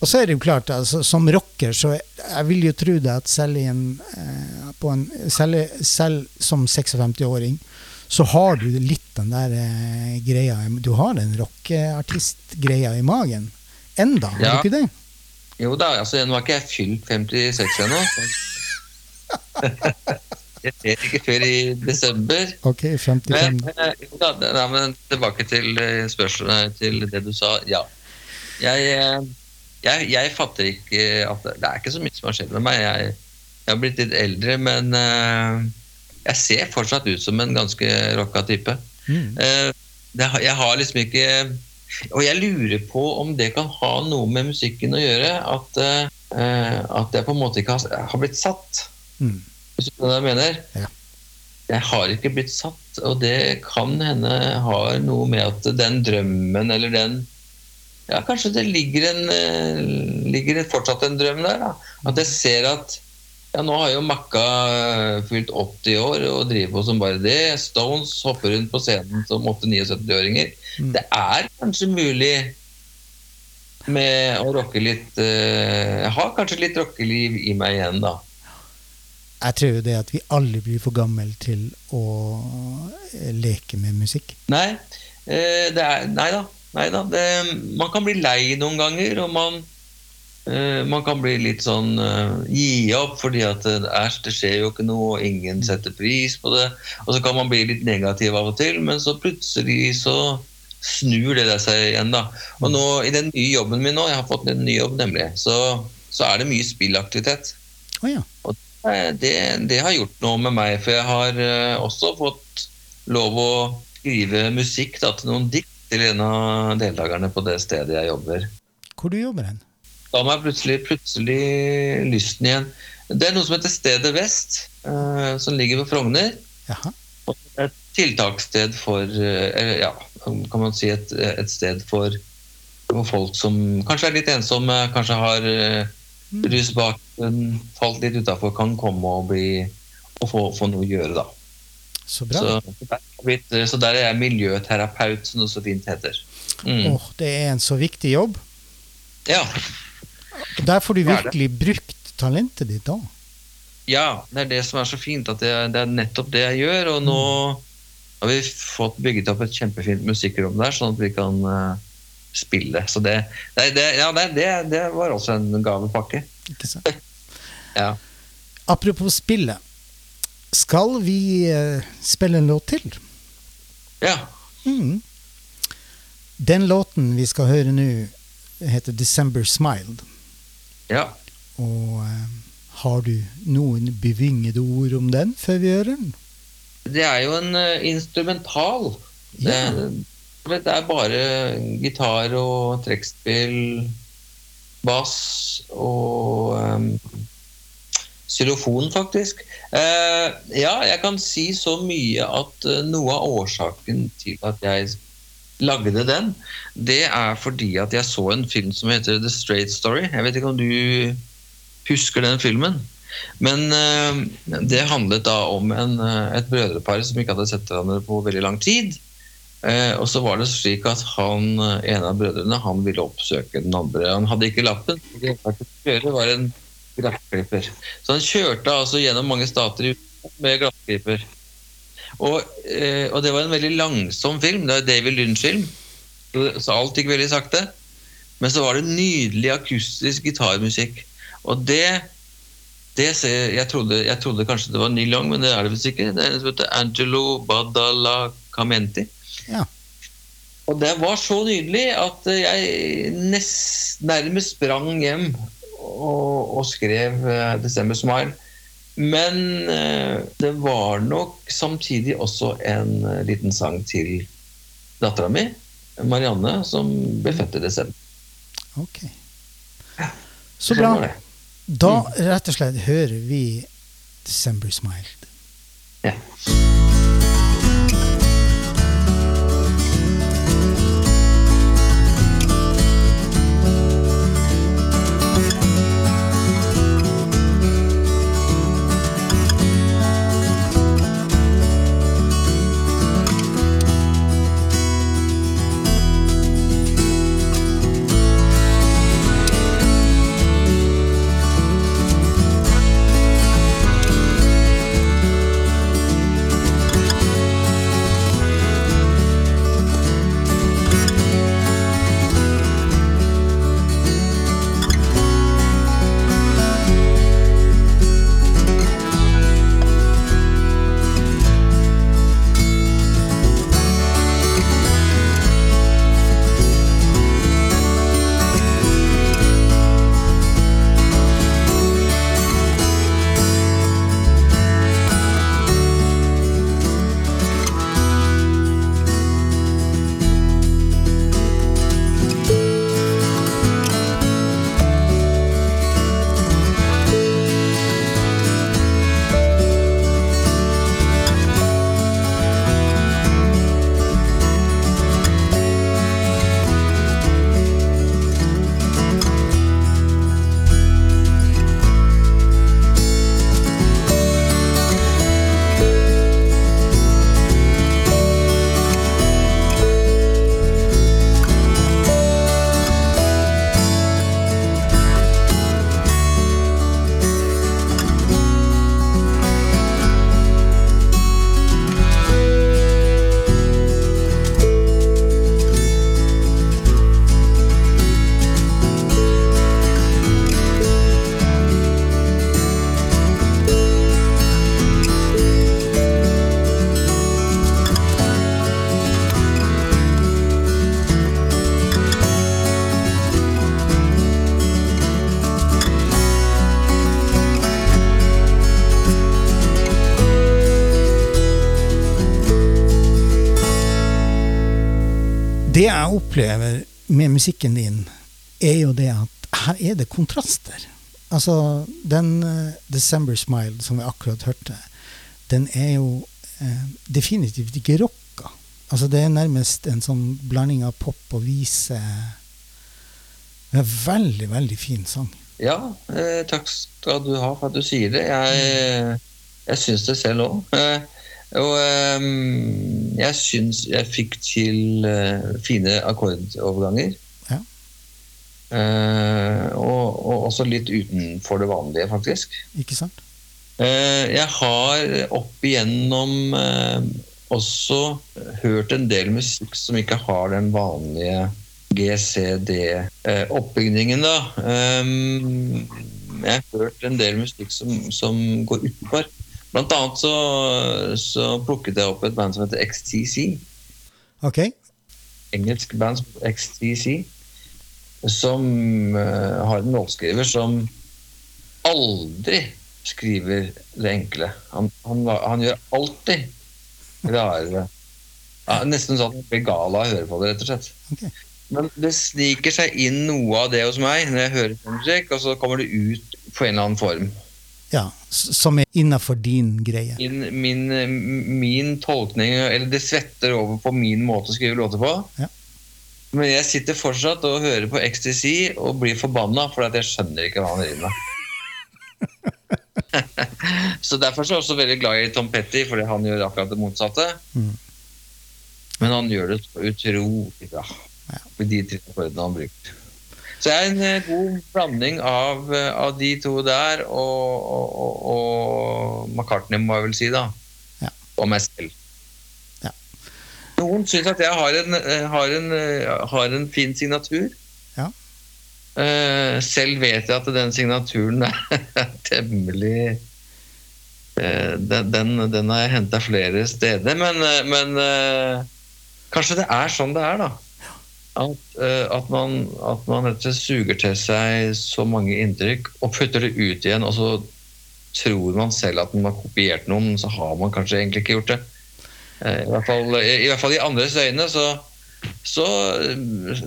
Og så er det jo klart, altså, som rocker, så jeg, vil jo tro det at selv, en, eh, på en, selv, selv som 56-åring, så har du litt den der eh, greia Du har den rockeartist-greia i magen. Enda, har
Ja.
du ikke det?
Jo da, altså nå har ikke jeg fylt 56 ennå. Jeg vet ikke før i desember.
Ok, 55.
Men, eh, jo da, nei, men tilbake til eh, spørsmålet til det du sa. Ja. Jeg, eh, jeg, jeg fatter ikke at det, det er ikke så mye som har skjedd med meg. Jeg, jeg har blitt litt eldre, men uh, jeg ser fortsatt ut som en ganske rocka type.
Mm.
Uh, det, jeg har liksom ikke Og jeg lurer på om det kan ha noe med musikken å gjøre. At, uh, at jeg på en måte ikke har, har blitt satt.
Mm.
Hvis du skjønner hva jeg mener?
Ja.
Jeg har ikke blitt satt, og det kan hende har noe med at den drømmen eller den Ja, kanskje det ligger, en, eh, ligger fortsatt en drøm der. da. At jeg ser at ja, nå har jo Makka eh, fylt 80 år og driver på som bare det. Stones hopper rundt på scenen som 8-79-åringer.
Mm.
Det er kanskje mulig med å rocke litt eh, Jeg har kanskje litt rockeliv i meg igjen, da.
Jeg tror jo det at vi alle blir for gammel til å leke med musikk.
Nei, det er, nei da. Nei da. Man kan bli lei noen ganger, og man, eh, man kan bli litt sånn eh, Gi opp fordi at æsj, det skjer jo ikke noe, og ingen setter pris på det. Og så kan man bli litt negativ av og til, men så plutselig så snur det der seg igjen, da. Og nå i den nye jobben min nå, jeg har fått en ny jobb nemlig, så, så er det mye spillaktivitet.
Oh, ja.
Og Det, det har gjort noe med meg, for jeg har eh, også fått lov å skrive musikk da, til noen dikt til en av deltakerne på det stedet jeg jobber.
Hvor du jobber hen?
Da jeg plutselig, plutselig lysten igjen. Det er noe som heter Stedet Vest, eh, som ligger ved Frogner.
Jaha.
Et tiltakssted for eh, Ja, kan man si et, et sted for, for folk som kanskje er litt ensomme, kanskje har uh, bak, falt litt utafor, kan komme og bli og få, få noe å gjøre, da.
Så bra.
Så, der er blitt- så der er jeg miljøterapeut, som det så fint heter. Mm.
Oh, det er en så viktig jobb.
Ja.
Der får du virkelig brukt talentet ditt da.
ja, det er det som er så fint, at det, det er nettopp det jeg gjør. Og nå har vi fått bygget opp et kjempefint musikkrom der, sånn at vi kan uh, spille. Så det, det, det, ja, det var også en gavepakke.
Ikke sant?
Ja.
Apropos spillet. Skal vi eh, spille en låt til?
ja.
Mm. Den låten vi skal høre nå, heter 'December Smiled'.
ja.
Og eh, har du noen bevingede ord om den før vi hører den?
Det er jo en uh, instrumental. Det, det er bare gitar og trekkspill bass og um, xylofon, faktisk. Eh, ja, jeg kan si så mye at eh, noe av årsaken til at jeg lagde den, det er fordi at jeg så en film som heter The Straight Story. Jeg vet ikke om du husker den filmen? Men eh, det handlet da om en, et brødrepar som ikke hadde sett hverandre på veldig lang tid. Og så var det slik at han, eh, en av brødrene han ville oppsøke den andre. Han hadde ikke lappen. Det var en glassklipper. Så han kjørte altså gjennom mange stater med glassklipper. Og, eh, og det var en veldig langsom film. Det var David Lynch-film. Så, så alt gikk veldig sakte. Men så var det nydelig akustisk gitarmusikk. Og det, det ser, jeg, trodde, jeg trodde kanskje det var Neil Young, men det er det visst ikke. Det er en som heter Angelo Badalacamenti.
Ja.
Og det var så nydelig at jeg nest, nærmest sprang hjem og, og skrev eh, 'December Smile'. Men eh, det var nok samtidig også en eh, liten sang til dattera mi, Marianne, som ble født i desember.
Ok. Så bra. Da rett og slett hører vi December Smile.
Ja.
Det jeg opplever med musikken din, er jo det at her er det kontraster. Altså, den uh, December Smile som vi akkurat hørte, den er jo uh, definitivt ikke rocka. Altså, det er nærmest en sånn blanding av pop og vise. En veldig, veldig fin sang.
Ja, eh, takk skal du ha for at du sier det. Jeg, jeg syns det selv òg. Eh, og um, jeg syns jeg fikk til uh, fine akkordoverganger.
Ja.
Uh, og, og også litt utenfor det vanlige, faktisk.
Ikke sant?
Uh, jeg har opp igjennom også hørt en del musikk som ikke har den vanlige GCD-oppbygningen, da. Um, jeg har hørt en del musikk som, som går utenfor. Blant annet så, så plukket jeg opp et band som heter XTC.
Ok?
Engelsk band som XTC. Som uh, har en låtskriver som aldri skriver det enkle. Han, han, han gjør alltid rare ja, Nesten sånn at man blir gal av å høre på det, rett og slett.
Okay.
Men det sniker seg inn noe av det hos meg når jeg hører på musikk, og så kommer det ut på en eller annen form.
Ja, som er innafor din greie.
Min, min, min tolkning Eller det svetter over på min måte å skrive låter på.
Ja.
Men jeg sitter fortsatt og hører på XTC og blir forbanna, for at jeg skjønner ikke hva han driver med. så Derfor så er jeg også veldig glad i Tom Petty, fordi han gjør akkurat det motsatte.
Mm.
Men han gjør det utrolig bra
Ja.
med de tre akkordene han bruker. Så det er en eh, god blanding av, eh, av de to der og, og, og, McCartney, må jeg vel si, da.
Ja.
Og meg selv.
Ja.
Noen syns at jeg har en, eh, har en, har en fin signatur.
Ja.
Selv vet jeg at den signaturen er temmelig den, den, den har jeg henta flere steder, men, men kanskje det er sånn det er, da. At, eh, at, man, at man rett og slett suger til seg så mange inntrykk og putter det ut igjen, og så tror man selv at man har kopiert noen, men så har man kanskje egentlig ikke gjort det. Eh, I hvert fall i, i, hvert fall i andres øyne så, så,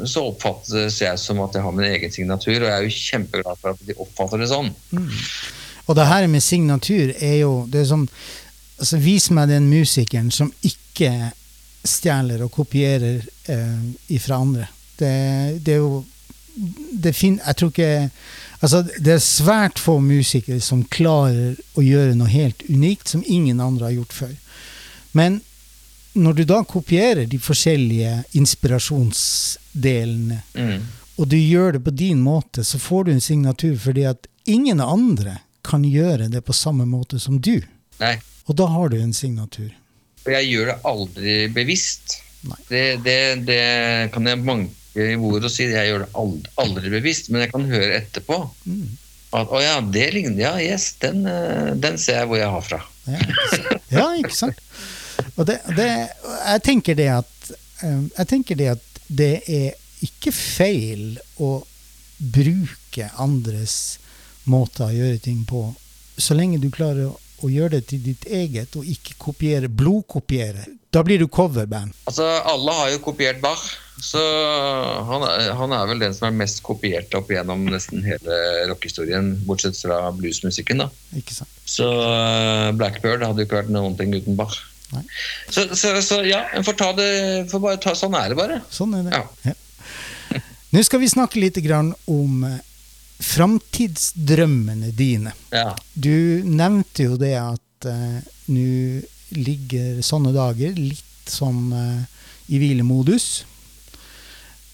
så oppfattes jeg som at jeg har min egen signatur, og jeg er jo kjempeglad for at de oppfatter det sånn.
Og det her med signatur er jo det er sånn altså Vis meg den musikeren som ikke stjeler og kopierer eh, ifra andre. Det, det er jo det fin, Jeg tror ikke Altså, det er svært få musikere som klarer å gjøre noe helt unikt som ingen andre har gjort før. Men når du da kopierer de forskjellige inspirasjonsdelene,
Mm.
og du gjør det på din måte, så får du en signatur fordi at ingen andre kan gjøre det på samme måte som du.
Nei,
Og da har du en signatur.
Og jeg gjør det aldri bevisst. Det, det, det kan jeg manke i ord og si. Jeg gjør det aldri, aldri bevisst, men jeg kan høre etterpå.
Mm.
At å ja, det ligner Ja, yes, den, eh, den ser jeg hvor jeg har fra.
Ja? Ja, ikke sant? Og det, det, jeg, tenker det at, eh, jeg tenker det at det er ikke feil å bruke andres måter å gjøre ting på, så lenge du klarer å, å gjøre det til ditt eget, og ikke kopiere, blodkopiere. Da blir du coverband.
Altså, alle har jo kopiert Bach, så han, er- han er vel den som er mest kopiert opp igjennom nesten hele rockehistorien, bortsett fra bluesmusikken, da.
Ikke sant?
Så eh, Blackbird hadde jo ikke vært noen ting uten Bach. Så, så, så ja, en får ta det får bare ta, Sånn er det bare.
Sånn er det.
Ja.
Ja. Nå skal vi snakke litt grann om eh, framtidsdrømmene dine.
Ja.
Du nevnte jo det at uh, nå ligger sånne dager litt som uh, i hvilemodus.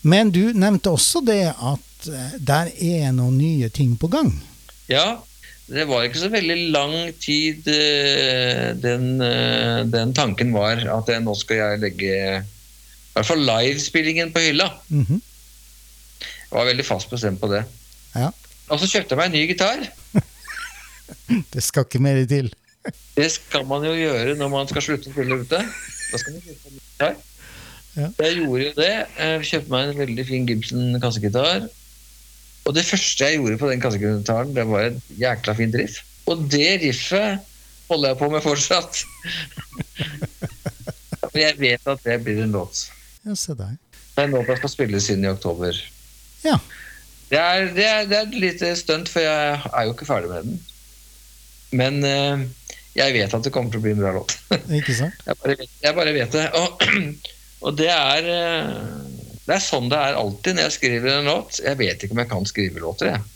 Men du nevnte også det at uh, der er noen nye ting på gang.
Ja, det var ikke så veldig lang tid den, den tanken var at nå skal jeg legge i hvert fall livespillingen på hylla.
Mhm.
Jeg var veldig fast bestemt på det.
Ja,
Og så kjøpte jeg meg en ny gitar.
det skal ikke mer til.
Det skal man jo gjøre når man skal slutte å spille ute. Da skal man kjøpe en ny gitar.
Ja.
Jeg gjorde jo det. Jeg kjøpte meg en veldig fin Gibson kassegitar. Og det første jeg gjorde på den kassegitaren, det var et jækla fint riff. Og det riffet holder jeg på med fortsatt. For jeg vet at det blir en låt.
Ja, se der.
Det er en låt jeg skal spilles inn i oktober.
Ja.
Det er, det, er, det er et lite stunt, for jeg er jo ikke ferdig med den. Men uh, jeg vet at det kommer til å bli en bra låt.
Ikke sant?
Jeg bare jeg bare vet det. Og, og det er eh, Det er sånn det er alltid når jeg skriver en låt. Jeg vet ikke om jeg kan skrive låter, jeg.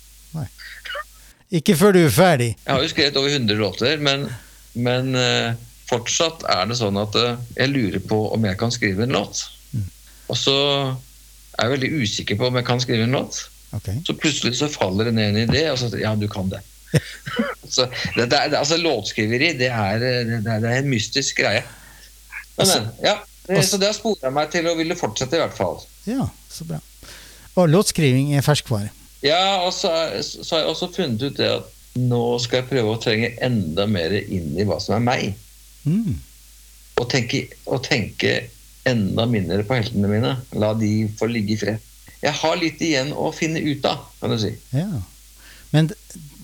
Ikke før du er ferdig.
Jeg har jo skrevet over 100 låter, men, men uh, fortsatt er det sånn at uh, jeg lurer på om jeg kan skrive en låt.
Mm.
Og så er jeg veldig usikker på om jeg kan skrive en låt.
Ok.
Så plutselig så faller det ned en idé, og så ja, du kan det. så det, det, altså Låtskriveri, det er, det, det er en mystisk greie. Men,
Altså-
men, ja, det,
altså-
så det har sporet meg til å ville fortsette, i hvert fall.
Ja, så bra. Og låtskriving er ferskvare.
Ja, og så, så har jeg også funnet ut det at nå skal jeg prøve å trenge enda mer inn i hva som er meg.
Mm.
Og tenke, og tenke enda mindre på heltene mine. La de få ligge i fred. Jeg har litt igjen å finne ut av, kan du si.
Ja. Men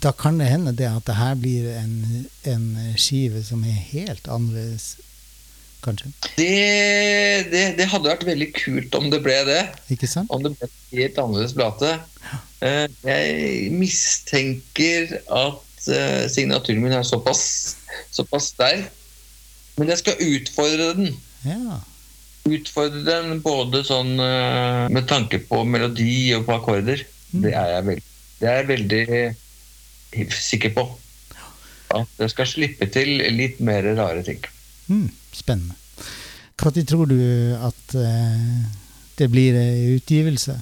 da kan det hende det at det her blir en, en skive som er helt annerledes kanskje?
Det, det, det hadde vært veldig kult om det ble det.
Ikke sant?
Om det ble helt annerledes plate. Eh, Jeg mistenker at eh, signaturen min er såpass, såpass sterk. Men jeg skal utfordre den.
Ja.
Utfordre den både sånn eh, med tanke på melodi og på akkorder.
Mm.
Det er jeg veldig, det er jeg veldig sikker på. At jeg skal slippe til litt mer rare ting.
Mm, spennende. Når tror du at eh, det blir en utgivelse?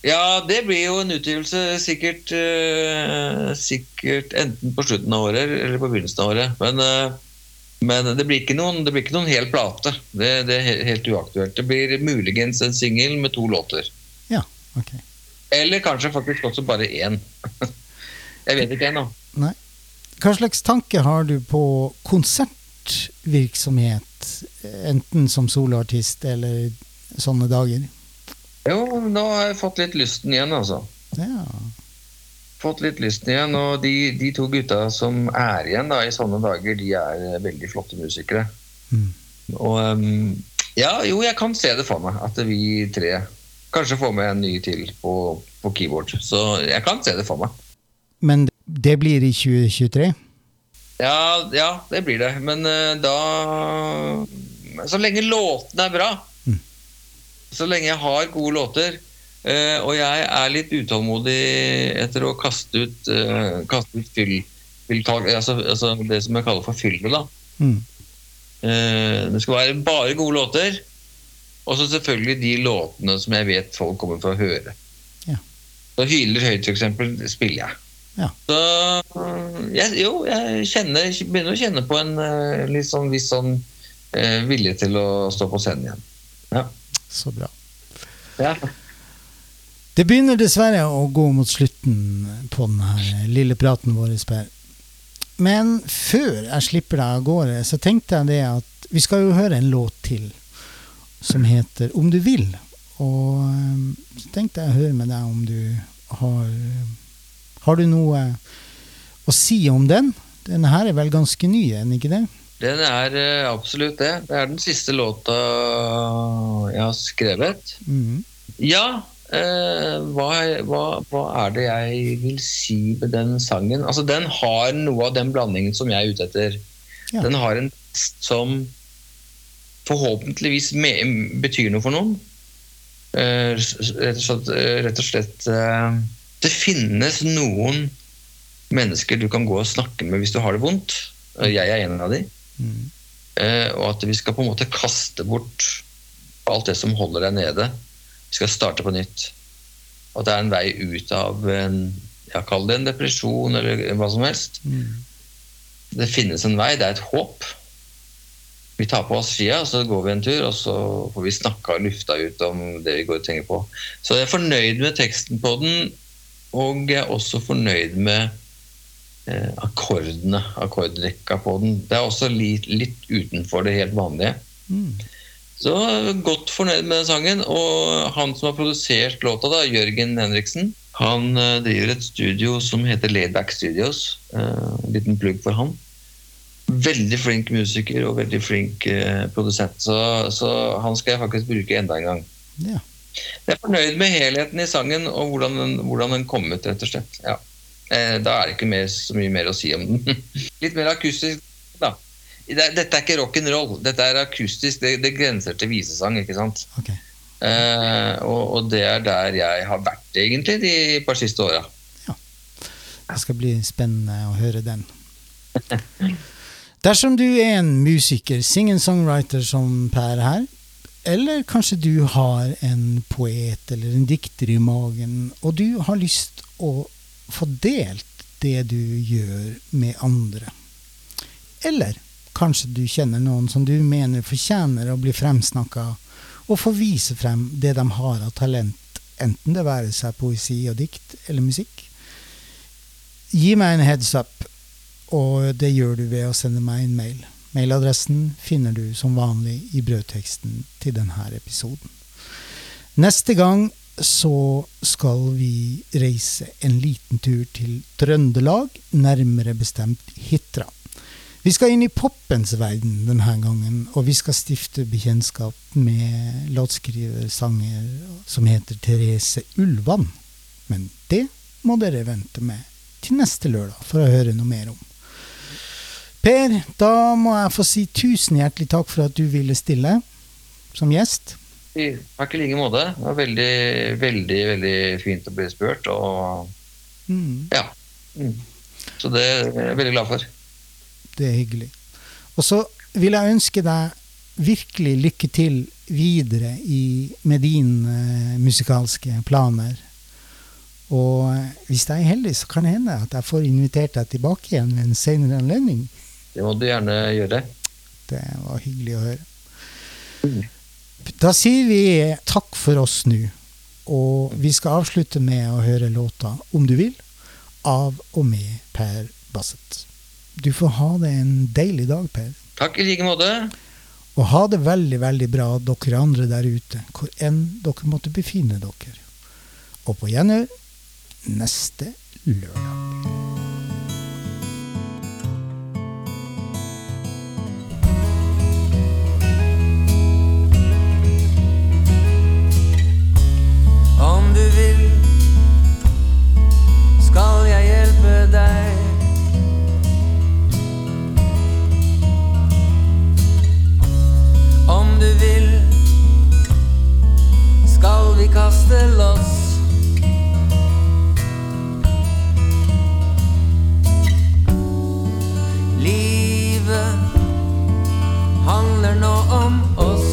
Ja, det blir jo en utgivelse sikkert, eh, sikkert enten på slutten av året eller på begynnelsen av året. Men, men det, blir ikke noen, det blir ikke noen hel plate. Det, det er helt uaktuelt. Det blir muligens en singel med to låter.
Ja, ok.
Eller kanskje faktisk også bare én. Jeg vet ikke ennå.
Hva slags tanke har du på konsertvirksomhet, enten som soloartist eller sånne dager?
Jo, nå har jeg fått litt lysten igjen, altså.
Ja.
Fått litt lysten igjen, og de, de to gutta som er igjen da, i sånne dager, de er eh, veldig flotte musikere.
Mm.
Og ehm, ja, jo, jeg kan se det for meg, at vi tre kanskje får med en ny til på, på keyboard. Så jeg kan se det for meg.
Men det blir i 2023?
Ja, ja det blir det. Men eh, da Så lenge låtene er bra,
Mm.
så lenge jeg har gode låter, eh, og jeg er litt utålmodig etter å kaste ut, uh, kaste ut fyll, fylltag, altså, altså det som jeg kaller for fyllet, da.
Mm.
Uh, det skal være bare gode låter. Og så selvfølgelig de låtene som jeg vet folk kommer for å høre.
Ja.
Så 'Hyler høyt', for eksempel, spiller jeg.
Ja.
Så jeg, jo, jeg kjenner, begynner å kjenne på en litt sånn, viss sånn vilje til å stå på scenen igjen. Ja.
Så bra.
ja.
Det begynner dessverre å gå mot slutten på denne lille praten vår, Per. Men før jeg slipper deg av gårde, så tenkte jeg det at vi skal jo høre en låt til som heter 'Om du vil'. Og eh, så tenkte jeg å høre med deg om du har Har du noe å si om den? Denne her er vel ganske ny, er den ikke det?
Den er øh, absolutt det. Det er den siste låta jeg har skrevet.
Mm.
Ja, eh, hva, hva, hva er det jeg vil si med den sangen? Altså, den har noe av den blandingen som jeg er ute etter.
Ja.
Den har en tekst som forhåpentligvis betyr noe for noen. Eh, s- rett og slett, eh, rett og slett eh, Det finnes noen mennesker du kan gå og snakke med hvis du har det vondt. Jeg er en av de.
Mm.
Eh, og at vi skal på en måte kaste bort alt det som holder deg nede. Vi skal starte på nytt. At det er en vei ut av en ja, Kall det en depresjon eller hva som helst.
Mm.
Det finnes en vei, det er et håp. Vi tar på oss skia, så går vi en tur, og så får vi snakka og lufta ut om det vi går og tenker på. Så jeg er fornøyd med teksten på den, og jeg er også fornøyd med eh, akkordene, akkordrekka på den. Det er også litt, litt utenfor det helt vanlige.
Mhm.
Så godt fornøyd med den sangen. Og han som har produsert låta, da, Jørgen Henriksen, han eh, driver et studio som heter Laidback Studios. Eh, En liten plugg for han. Veldig flink musiker og veldig flink eh, produsent. Så, så han skal jeg faktisk bruke enda en gang.
Ja.
Jeg er fornøyd med helheten i sangen og hvordan den, hvordan den kom ut, rett og slett. Ja. Da er det ikke mer, så mye mer å si om den. Litt mer akustisk, Dette er ikke rock'n'roll. Dette er akustisk. Det, det grenser til visesang, ikke sant.
Ok.
Eh, og, og det er der jeg har vært egentlig de par siste åra.
Det skal bli spennende å høre den. Dersom du er en musiker, singer-songwriter som Per her, eller kanskje du har en poet eller en dikter i magen, og du har lyst å få delt det du gjør med andre. Eller kanskje du kjenner noen som du mener fortjener å bli fremsnakka, og få vise frem det de har av talent, enten det være seg poesi og dikt eller musikk. Gi meg en heads up, og det gjør du ved å sende meg en mail. Mailadressen finner du som vanlig i brødteksten til denne episoden. Neste gang så skal vi reise en liten tur til Trøndelag, nærmere bestemt Hitra. Vi skal inn i poppens verden denne gangen, og vi skal stifte bekjentskap med låtskriver-sanger som heter Therese Ulvan. Men det må dere vente med til neste lørdag for å høre noe mer om. Per, da må jeg få si tusen hjertelig takk for at du ville stille som gjest.
Takk i like måte. Det var veldig, veldig, veldig fint å bli spurt. Og
Mm,
ja. Mm. Så det er jeg veldig glad for.
Det er hyggelig. Og så vil jeg ønske deg virkelig lykke til videre i, med dine uh, musikalske planer. Og eh, hvis jeg er heldig, så kan det hende at jeg får invitert deg tilbake igjen ved en senere anledning.
Det må du gjerne gjøre.
Det var hyggelig å høre. Da sier vi takk for oss nå. Og vi skal avslutte med å høre låta 'Om du vil' av og med Per Bassett. Du får ha det en deilig dag, Per.
Takk i like måte.
Og ha det veldig, veldig bra, dere andre der ute, hvor enn dere måtte befinne dere. Og på gjenhør neste lørdag.
Om du vil, skal jeg hjelpe deg. du vil, skal vi kaste loss. Livet handler nå om oss.